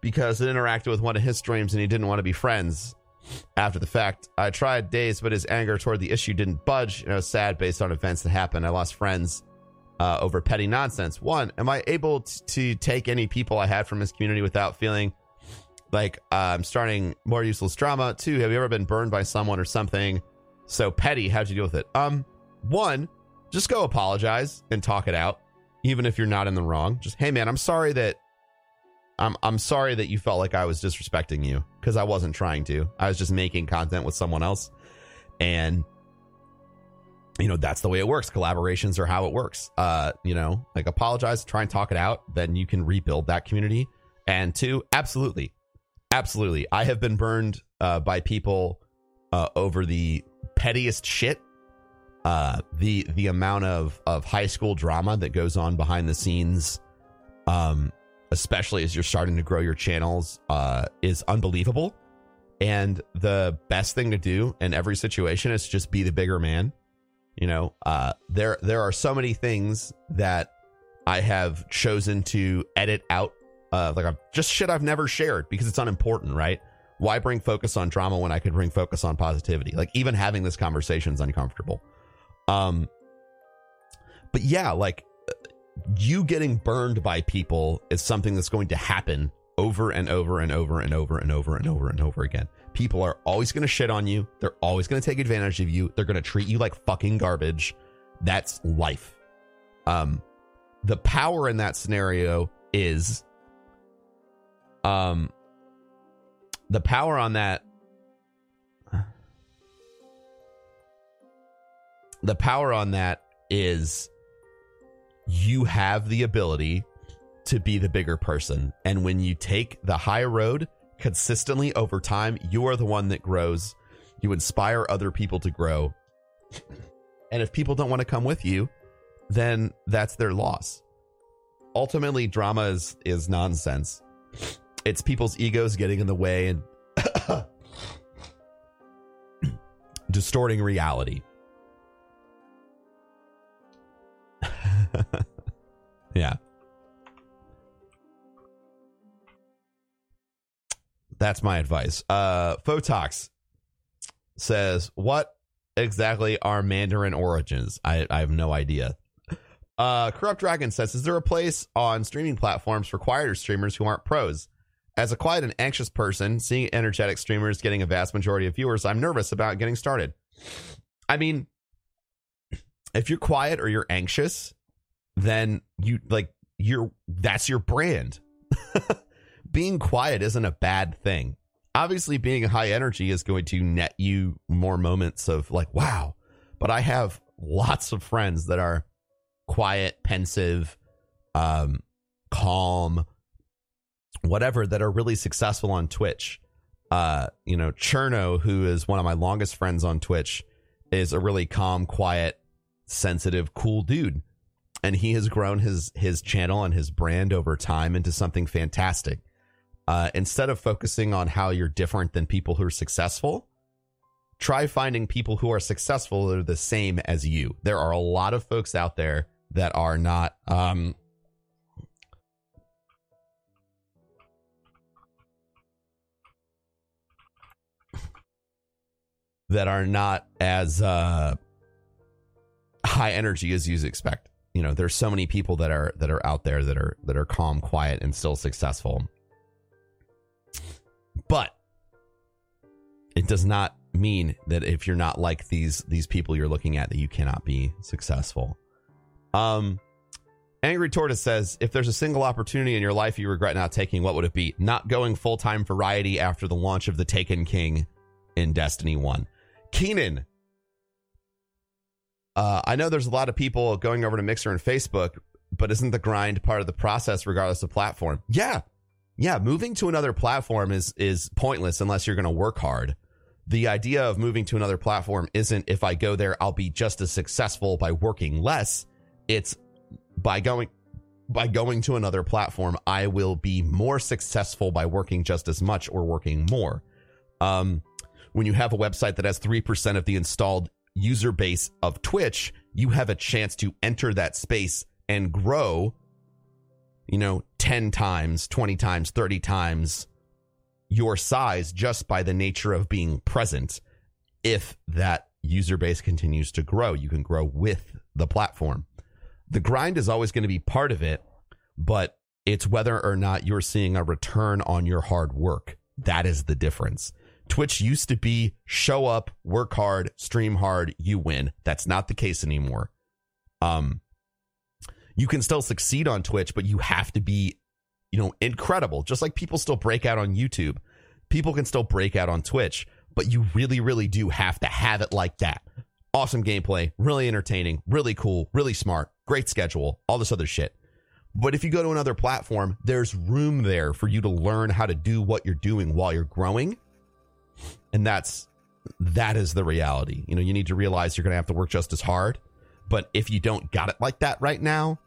because it interacted with one of his streams and he didn't want to be friends. After the fact, I tried days, but his anger toward the issue didn't budge, and I was sad based on events that happened. I lost friends uh, over petty nonsense. One, am I able t- to take any people I had from his community without feeling like uh, I'm starting more useless drama? Two, have you ever been burned by someone or something so petty? How'd you deal with it? Um, one, just go apologize and talk it out, even if you're not in the wrong. Just, hey man, I'm sorry that I'm I'm sorry that you felt like I was disrespecting you because I wasn't trying to. I was just making content with someone else, and you know that's the way it works collaborations are how it works uh you know like apologize try and talk it out then you can rebuild that community and two absolutely absolutely i have been burned uh by people uh over the pettiest shit uh the the amount of of high school drama that goes on behind the scenes um especially as you're starting to grow your channels uh is unbelievable and the best thing to do in every situation is just be the bigger man you know, uh, there there are so many things that I have chosen to edit out, uh, like I'm, just shit I've never shared because it's unimportant, right? Why bring focus on drama when I could bring focus on positivity? Like even having this conversation is uncomfortable. Um, but yeah, like you getting burned by people is something that's going to happen over and over and over and over and over and over and over again. People are always going to shit on you. They're always going to take advantage of you. They're going to treat you like fucking garbage. That's life. Um the power in that scenario is um the power on that the power on that is you have the ability to be the bigger person. And when you take the high road consistently over time, you are the one that grows. You inspire other people to grow. And if people don't want to come with you, then that's their loss. Ultimately, drama is is nonsense. It's people's egos getting in the way and *coughs* distorting reality. *laughs* yeah. That's my advice. Uh, Photox says, "What exactly are Mandarin origins?" I, I have no idea. Uh, Corrupt Dragon says, "Is there a place on streaming platforms for quieter streamers who aren't pros? As a quiet and anxious person, seeing energetic streamers getting a vast majority of viewers, I'm nervous about getting started. I mean, if you're quiet or you're anxious, then you like you're that's your brand. *laughs* being quiet isn't a bad thing. Obviously, being high energy is going to net you more moments of like, wow. But I have lots of friends that are quiet, pensive, um, calm, whatever, that are really successful on Twitch. Uh, you know, Cherno, who is one of my longest friends on Twitch, is a really calm, quiet, sensitive, cool dude. And he has grown his his channel and his brand over time into something fantastic. Uh, instead of focusing on how you're different than people who are successful, try finding people who are successful that are the same as you. There are a lot of folks out there that are not um, that are not as uh, high energy as you expect. You know, there's so many people that are that are out there that are that are calm, quiet, and still successful. But it does not mean that if you're not like these these people you're looking at that you cannot be successful. Um Angry Tortoise says, if there's a single opportunity in your life you regret not taking, what would it be? Not going full time variety after the launch of the Taken King in Destiny 1. Keenan, uh, I know there's a lot of people going over to Mixer and Facebook, but isn't the grind part of the process regardless of platform? Yeah. Yeah, moving to another platform is is pointless unless you're going to work hard. The idea of moving to another platform isn't if I go there I'll be just as successful by working less. It's by going by going to another platform I will be more successful by working just as much or working more. Um when you have a website that has 3% of the installed user base of Twitch, you have a chance to enter that space and grow, you know, 10 times, 20 times, 30 times your size just by the nature of being present. If that user base continues to grow, you can grow with the platform. The grind is always going to be part of it, but it's whether or not you're seeing a return on your hard work. That is the difference. Twitch used to be show up, work hard, stream hard, you win. That's not the case anymore. Um, you can still succeed on Twitch, but you have to be, you know, incredible. Just like people still break out on YouTube, people can still break out on Twitch, but you really, really do have to have it like that. Awesome gameplay, really entertaining, really cool, really smart, great schedule, all this other shit. But if you go to another platform, there's room there for you to learn how to do what you're doing while you're growing and that's that is the reality. You know, you need to realize you're going to have to work just as hard. But if you don't got it like that right now,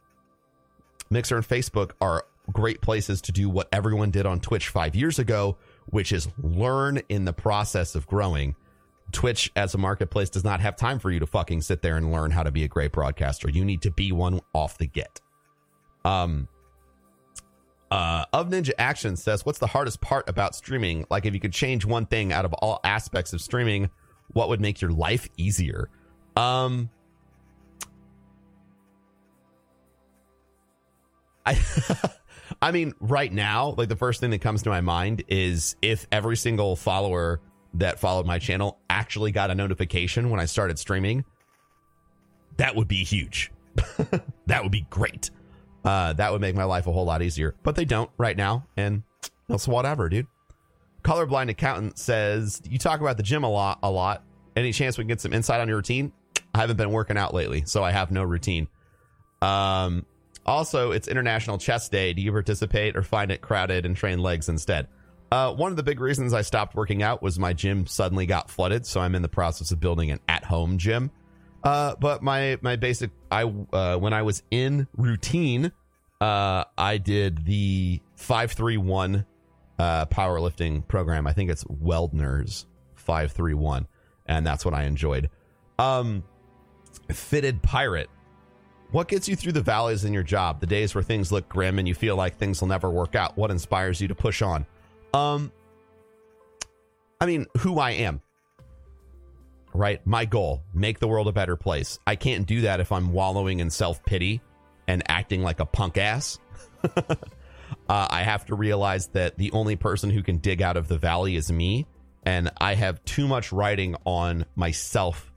Mixer and Facebook are great places to do what everyone did on Twitch five years ago, which is learn in the process of growing. Twitch as a marketplace does not have time for you to fucking sit there and learn how to be a great broadcaster. You need to be one off the get. Um, uh, of Ninja Action says, "What's the hardest part about streaming? Like, if you could change one thing out of all aspects of streaming, what would make your life easier?" Um, I, *laughs* I mean, right now, like the first thing that comes to my mind is if every single follower that followed my channel actually got a notification when I started streaming, that would be huge. *laughs* that would be great. Uh, that would make my life a whole lot easier. But they don't right now, and that's whatever, dude. Colorblind accountant says you talk about the gym a lot. A lot. Any chance we can get some insight on your routine? I haven't been working out lately, so I have no routine. Um. Also, it's International Chess Day. Do you participate or find it crowded and train legs instead? Uh, one of the big reasons I stopped working out was my gym suddenly got flooded, so I'm in the process of building an at-home gym. Uh, but my my basic I uh, when I was in routine, uh, I did the five three one uh, powerlifting program. I think it's Wendler's five three one, and that's what I enjoyed. Um, fitted pirate. What gets you through the valleys in your job? The days where things look grim and you feel like things will never work out. What inspires you to push on? Um, I mean, who I am right? My goal, make the world a better place. I can't do that if I'm wallowing in self pity and acting like a punk ass. *laughs* Uh, I have to realize that the only person who can dig out of the valley is me, and I have too much writing on myself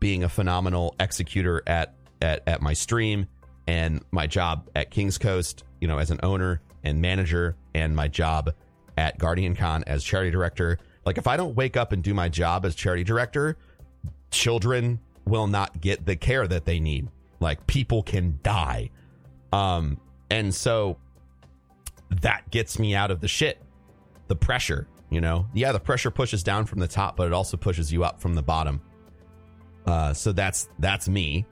being a phenomenal executor at at, at my stream and my job at King's Coast, you know, as an owner and manager, and my job at GuardianCon as charity director. Like, if I don't wake up and do my job as charity director, children will not get the care that they need. Like, people can die. Um, and so that gets me out of the shit. The pressure, you know? Yeah, the pressure pushes down from the top, but it also pushes you up from the bottom. Uh, so that's that's me.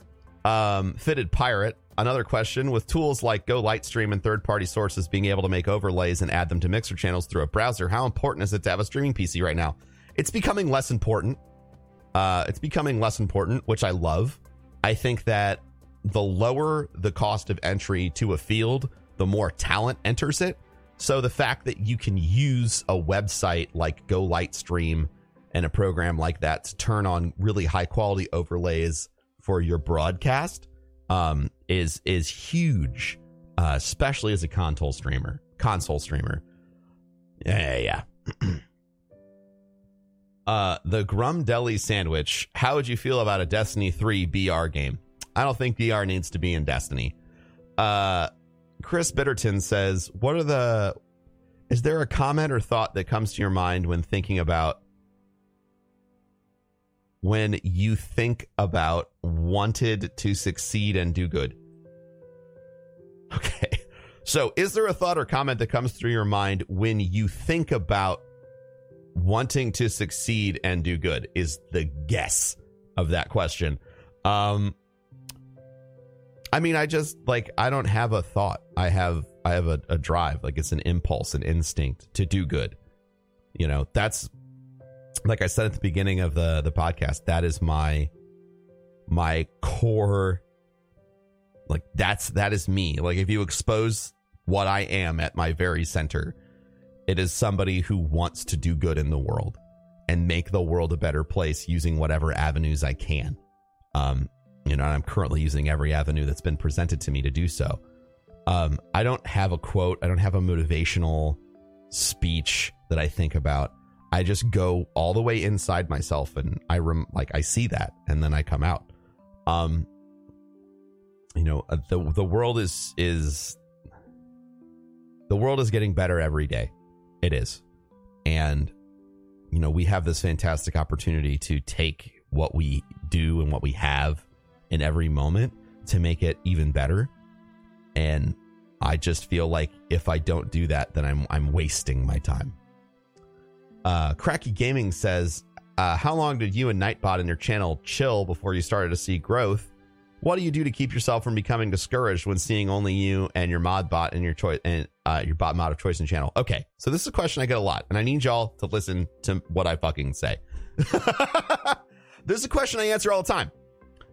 Um, fitted pirate. Another question with tools like Go Lightstream and third party sources being able to make overlays and add them to Mixer channels through a browser. How important is it to have a streaming PC right now? It's becoming less important. Uh, it's becoming less important, which I love. I think that the lower the cost of entry to a field, the more talent enters it. So the fact that you can use a website like Go Lightstream and a program like that to turn on really high quality overlays for your broadcast um, is is huge, uh, especially as a console streamer. Console streamer, yeah, yeah. yeah. *clears throat* uh, the Grum Deli sandwich. How would you feel about a Destiny three BR game? I don't think BR needs to be in Destiny. Uh, Chris Bitterton says, "What are the? Is there a comment or thought that comes to your mind when thinking about when you think about wanted to succeed and do good?" *laughs* Okay. So, is there a thought or comment that comes through your mind when you think about wanting to succeed and do good? Is the guess of that question. Um, I mean, I just like I don't have a thought. I have I have a, a drive. Like it's an impulse, an instinct to do good. You know, that's like I said at the beginning of the the podcast. That is my my core. Like that's that is me. Like if you expose what I am at my very center, it is somebody who wants to do good in the world and make the world a better place using whatever avenues I can. Um, you know, I'm currently using every avenue that's been presented to me to do so. Um, I don't have a quote, I don't have a motivational speech that I think about. I just go all the way inside myself and I rem- like I see that and then I come out. Um you know, uh, the the world is is the world is getting better every day. It is. And you know, we have this fantastic opportunity to take what we do and what we have in every moment to make it even better. And I just feel like if I don't do that, then I'm I'm wasting my time. Uh, Cracky Gaming says, uh, "How long did you and Nightbot and your channel chill before you started to see growth? What do you do to keep yourself from becoming discouraged when seeing only you and your mod bot and your choice and uh, your bot mod of choice and channel?" Okay, so this is a question I get a lot, and I need y'all to listen to what I fucking say. *laughs* this is a question I answer all the time.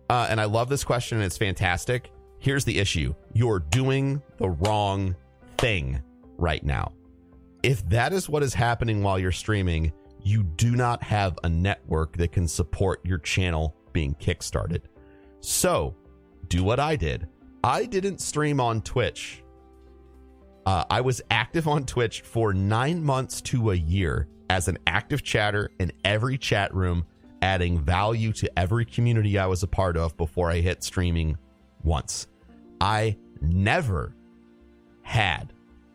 Uh, and I love this question, and it's fantastic. Here's the issue you're doing the wrong thing right now. If that is what is happening while you're streaming, you do not have a network that can support your channel being kickstarted. So, do what I did. I didn't stream on Twitch. Uh, I was active on Twitch for nine months to a year as an active chatter in every chat room adding value to every community I was a part of before I hit streaming once. I never had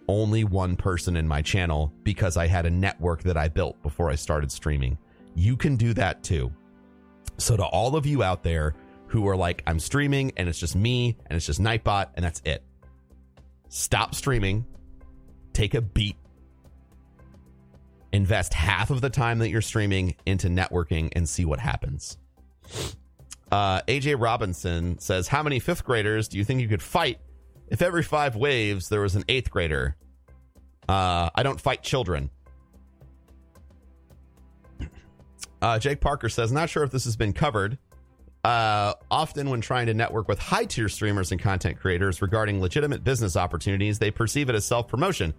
only one person in my channel because I had a network that I built before I started streaming. You can do that too. So, to all of you out there who are like, I'm streaming and it's just me and it's just Nightbot and that's it, stop streaming, take a beat invest half of the time that you're streaming into networking and see what happens. Uh, AJ Robinson says, How many fifth graders do you think you could fight if every five waves there was an eighth grader? Uh, I don't fight children. Uh, Jake Parker says, Not sure if this has been covered. Uh, often, when trying to network with high tier streamers and content creators regarding legitimate business opportunities, they perceive it as self promotion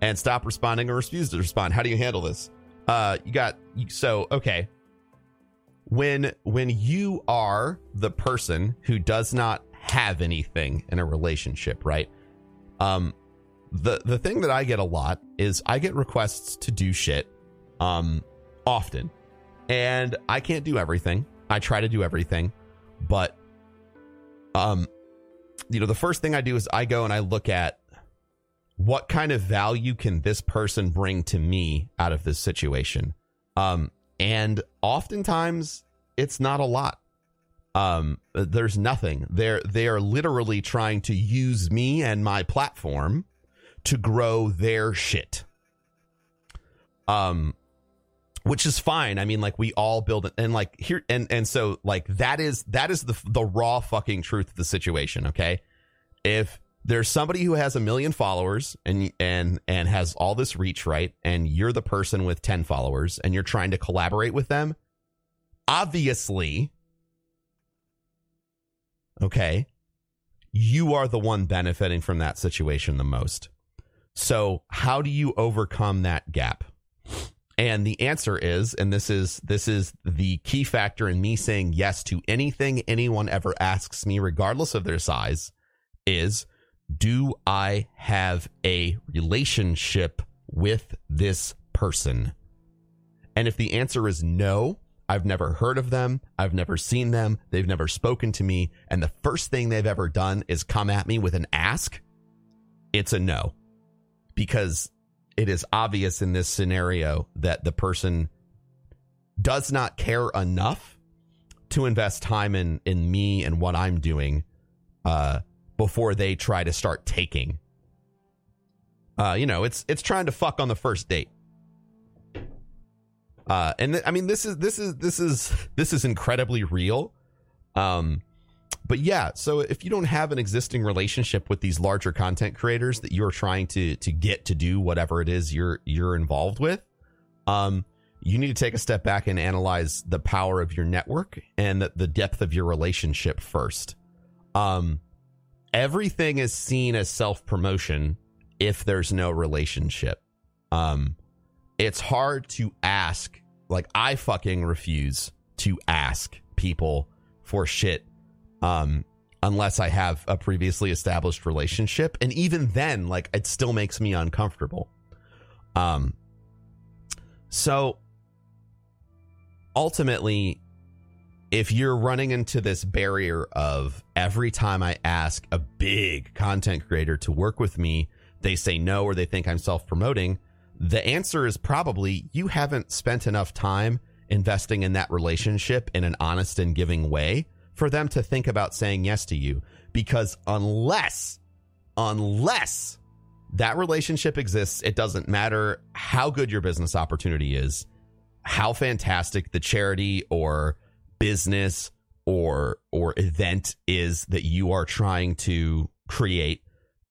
and stop responding or refuse to respond. How do you handle this? Uh, you got so okay. When when you are the person who does not have anything in a relationship, right? Um, the the thing that I get a lot is I get requests to do shit um often. And I can't do everything. I try to do everything, but um you know, the first thing I do is I go and I look at what kind of value can this person bring to me out of this situation. Um and oftentimes it's not a lot. Um there's nothing. They're they are literally trying to use me and my platform to grow their shit. Um which is fine i mean like we all build and like here and and so like that is that is the the raw fucking truth of the situation okay if there's somebody who has a million followers and and and has all this reach right and you're the person with 10 followers and you're trying to collaborate with them obviously okay, you are the one benefiting from that situation the most. So, how do you overcome that gap? And the answer is, and this is this is the key factor in me saying yes to anything anyone ever asks me, regardless of their size, is do I have a relationship with this person? And if the answer is no, I've never heard of them. I've never seen them. They've never spoken to me. And the first thing they've ever done is come at me with an ask. It's a no. Because it is obvious in this scenario that the person does not care enough to invest time in in me and what I'm doing uh, before they try to start taking. Uh, you know, it's it's trying to fuck on the first date. Uh, and th- I mean, this is this is this is this is incredibly real. Um, but yeah, so if you don't have an existing relationship with these larger content creators that you're trying to to get to do whatever it is you're you're involved with, um, you need to take a step back and analyze the power of your network and the, the depth of your relationship first. Um, everything is seen as self promotion if there's no relationship. Um, it's hard to ask. Like I fucking refuse to ask people for shit um unless I have a previously established relationship and even then like it still makes me uncomfortable. Um so ultimately if you're running into this barrier of every time I ask a big content creator to work with me, they say no or they think I'm self promoting, the answer is probably you haven't spent enough time investing in that relationship in an honest and giving way for them to think about saying yes to you. Because unless, unless that relationship exists, it doesn't matter how good your business opportunity is, how fantastic the charity or business or or event is that you are trying to create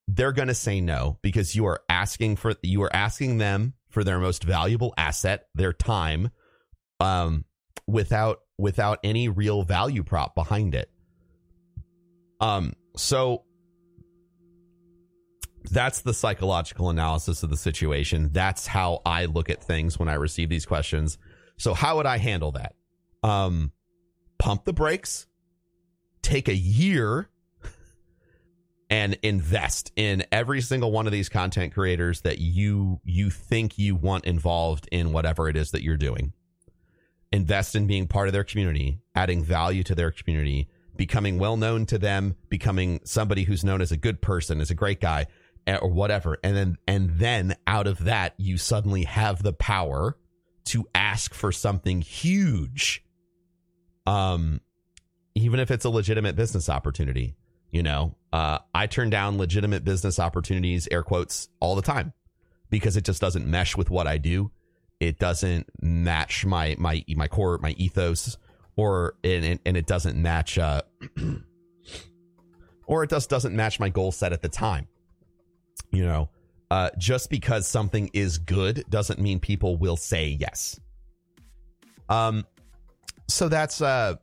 they're going to say no because you are asking for you are asking them for their most valuable asset, their time, um, without without any real value prop behind it. Um, so that's the psychological analysis of the situation. That's how I look at things when I receive these questions. So how would I handle that? Um, pump the brakes, take a year *laughs* and invest in every single one of these content creators that you you think you want involved in whatever it is that you're doing invest in being part of their community adding value to their community becoming well known to them becoming somebody who's known as a good person as a great guy eh, or whatever and then and then out of that you suddenly have the power to ask for something huge um even if it's a legitimate business opportunity you know, uh, I turn down legitimate business opportunities, air quotes, all the time because it just doesn't mesh with what I do. It doesn't match my my my core, my ethos, or and and it doesn't match, uh, *clears throat* or it just doesn't match my goal set at the time. You know, uh, just because something is good doesn't mean people will say yes. Um, so that's uh,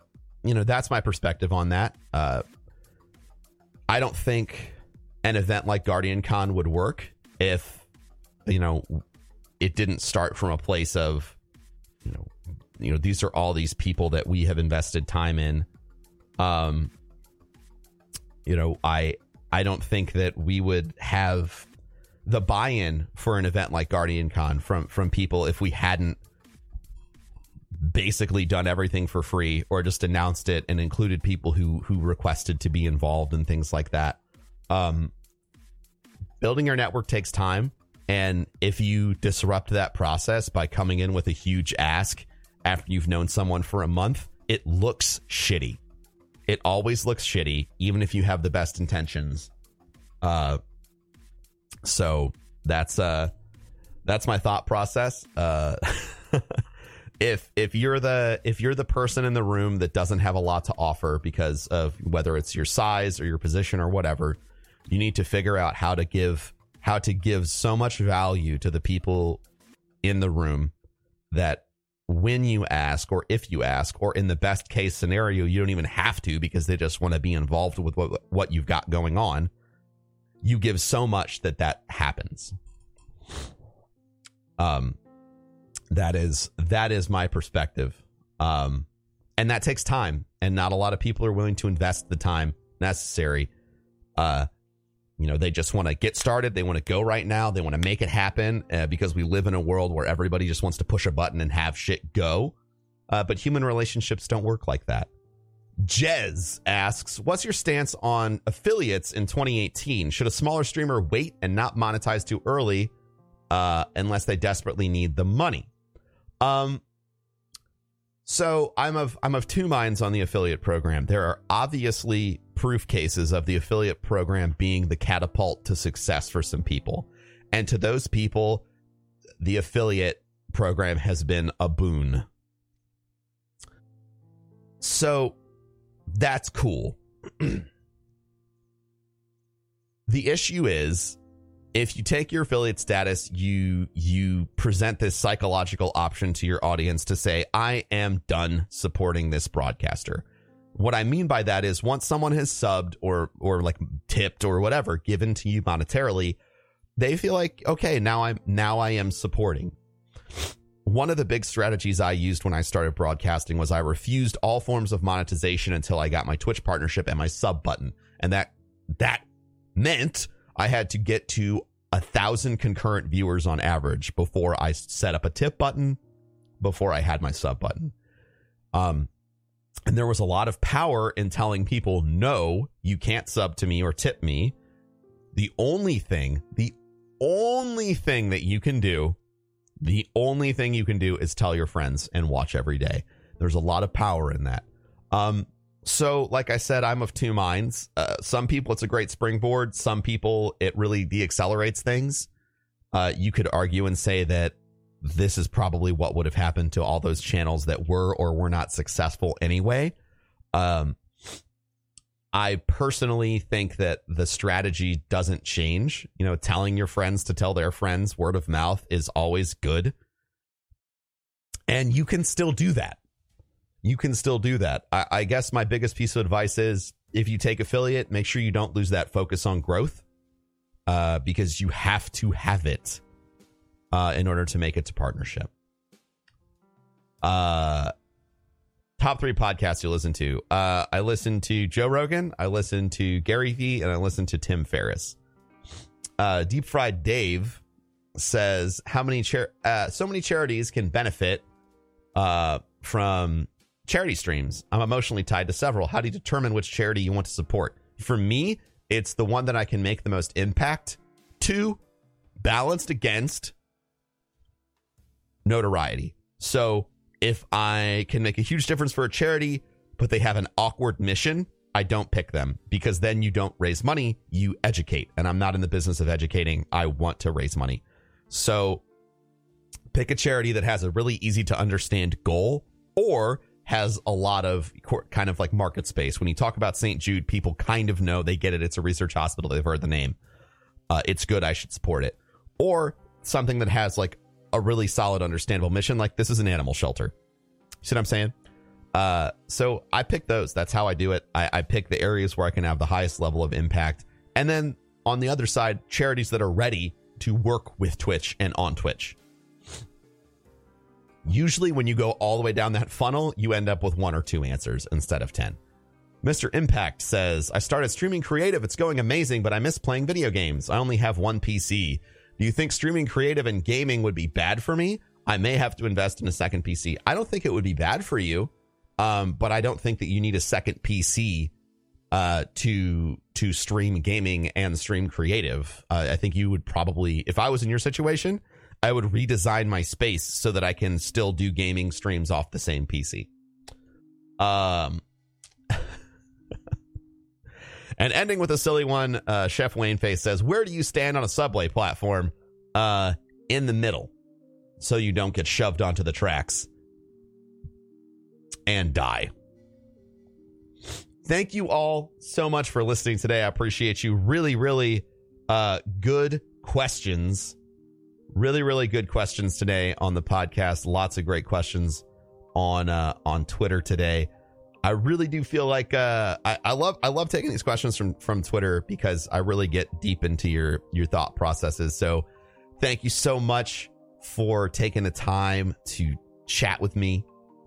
you know, that's my perspective on that. Uh, I don't think an event like GuardianCon would work if you know it didn't start from a place of you know you know these are all these people that we have invested time in um you know i i don't think that we would have the buy-in for an event like GuardianCon from from people if we hadn't basically done everything for free or just announced it and included people who who requested to be involved and things like that. Um, building your network takes time, and if you disrupt that process by coming in with a huge ask after you've known someone for a month, it looks shitty. It always looks shitty, even if you have the best intentions. Uh, so that's uh, that's my thought process. Uh. *laughs* if if you're the if you're the person in the room that doesn't have a lot to offer because of whether it's your size or your position or whatever, you need to figure out how to give how to give so much value to the people in the room that when you ask or if you ask or in the best case scenario you don't even have to because they just want to be involved with what what you've got going on. You give so much that that happens. Um that is that is my perspective. Um and that takes time and not a lot of people are willing to invest the time necessary. Uh you know they just want to get started they want to go right now they want to make it happen uh, because we live in a world where everybody just wants to push a button and have shit go uh, but human relationships don't work like that Jez asks, "What's your stance on affiliates in 2018? Should a smaller streamer wait and not monetize too early, uh, unless they desperately need the money?" Um, so I'm of I'm of two minds on the affiliate program. There are obviously proof cases of the affiliate program being the catapult to success for some people, and to those people, the affiliate program has been a boon. So that's cool. *clears throat* the issue is if you take your affiliate status, you you present this psychological option to your audience to say, "I am done supporting this broadcaster." What I mean by that is once someone has subbed or or like tipped or whatever given to you monetarily, they feel like, "Okay, now I'm now I am supporting." One of the big strategies I used when I started broadcasting was I refused all forms of monetization until I got my Twitch partnership and my sub button. And that that meant I had to get to a thousand concurrent viewers on average before I set up a tip button, before I had my sub button. Um, and there was a lot of power in telling people, no, you can't sub to me or tip me. The only thing, the only thing that you can do, the only thing you can do is tell your friends and watch every day. There's a lot of power in that. Um, so like i said i'm of two minds uh, some people it's a great springboard some people it really deaccelerates things uh, you could argue and say that this is probably what would have happened to all those channels that were or were not successful anyway. Um, i personally think that the strategy doesn't change. You know telling your friends to tell their friends word of mouth is always good. And you can still do that. You can still do that. I, I, guess my biggest piece of advice is if you take affiliate, make sure you don't lose that focus on growth uh, because you have to have it uh, in order to make it to partnership. Uh, top three podcasts you listen to. Uh, I listen to Joe Rogan, I listen to Gary Vee, and I listen to Tim Ferriss. Uh, Deep Fried Dave says how many char- uh, so many charities can benefit uh, from charity streams. I'm emotionally tied to several. How do you determine which charity you want to support? For me, it's the one that I can make the most impact to, balanced against notoriety. So if I can make a huge difference for a charity, but they have an awkward mission, I don't pick them because then you don't raise money, you educate. And I'm not in the business of educating. I want to raise money. So pick a charity that has a really easy to understand goal or has a lot of kind of like market space. When you talk about St. Jude, people kind of know they get it. It's a research hospital. They've heard the name. Uh, it's good. I should support it. Or something that has like a really solid, understandable mission. Like this is an animal shelter. See what I'm saying? Uh, so I pick those. That's how I do it. I, I pick the areas where I can have the highest level of impact. And then on the other side, charities that are ready to work with Twitch and on Twitch. Usually, when you go all the way down that funnel, you end up with one or two answers instead of 10. Mr. Impact says, I started streaming creative. It's going amazing, but I miss playing video games. I only have one PC. Do you think streaming creative and gaming would be bad for me? I may have to invest in a second PC. I don't think it would be bad for you, um, but I don't think that you need a second PC uh, to to stream gaming and stream creative. Uh, I think you would probably, if I was in your situation, I would redesign my space so that I can still do gaming streams off the same PC. Um, and ending with a silly one, uh, Chef Wayne Face says, "Where do you stand on a subway platform? Uh, in the middle, so you don't get shoved onto the tracks and die." Thank you all so much for listening today. I appreciate you. Really, really uh, good questions. Really, really good questions today on the podcast. Lots of great questions on uh, on Twitter today. I really do feel like uh, I, I love I love taking these questions from from Twitter because I really get deep into your your thought processes. So thank you so much for taking the time to chat with me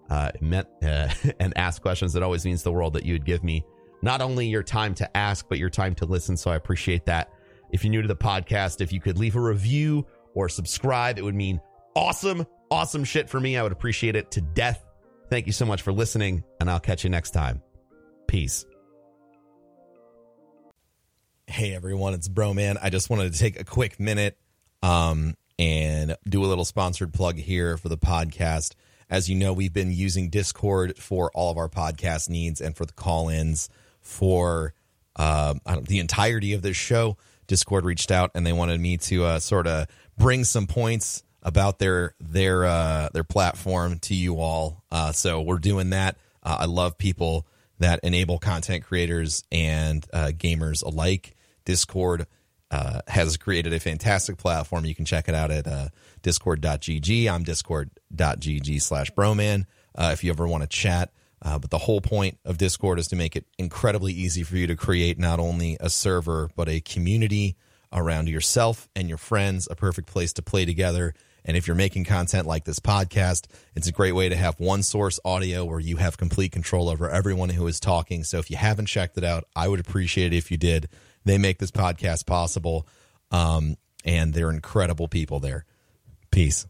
uh, met, uh, *laughs* and ask questions. It always means the world that you would give me not only your time to ask, but your time to listen. So I appreciate that. If you're new to the podcast, if you could leave a review or subscribe, it would mean awesome, awesome shit for me. I would appreciate it to death. Thank you so much for listening, and I'll catch you next time. Peace. Hey everyone, it's Broman. I just wanted to take a quick minute um, and do a little sponsored plug here for the podcast. As you know, we've been using Discord for all of our podcast needs and for the call ins for uh, the entirety of this show. Discord reached out and they wanted me to uh, sort of bring some points about their their uh, their platform to you all. Uh, so we're doing that. Uh, I love people that enable content creators and uh, gamers alike. Discord uh, has created a fantastic platform. You can check it out at uh, discord.gg. I'm discord.gg slash broman if you ever want to chat. But the whole point of Discord is to make it incredibly easy for you to create not only a server, but a community around yourself and your friends, a perfect place to play together. And if you're making content like this podcast, it's a great way to have one source audio where you have complete control over everyone who is talking. So if you haven't checked it out, I would appreciate it if you did. They make this podcast possible, um, and they're incredible people there. Peace.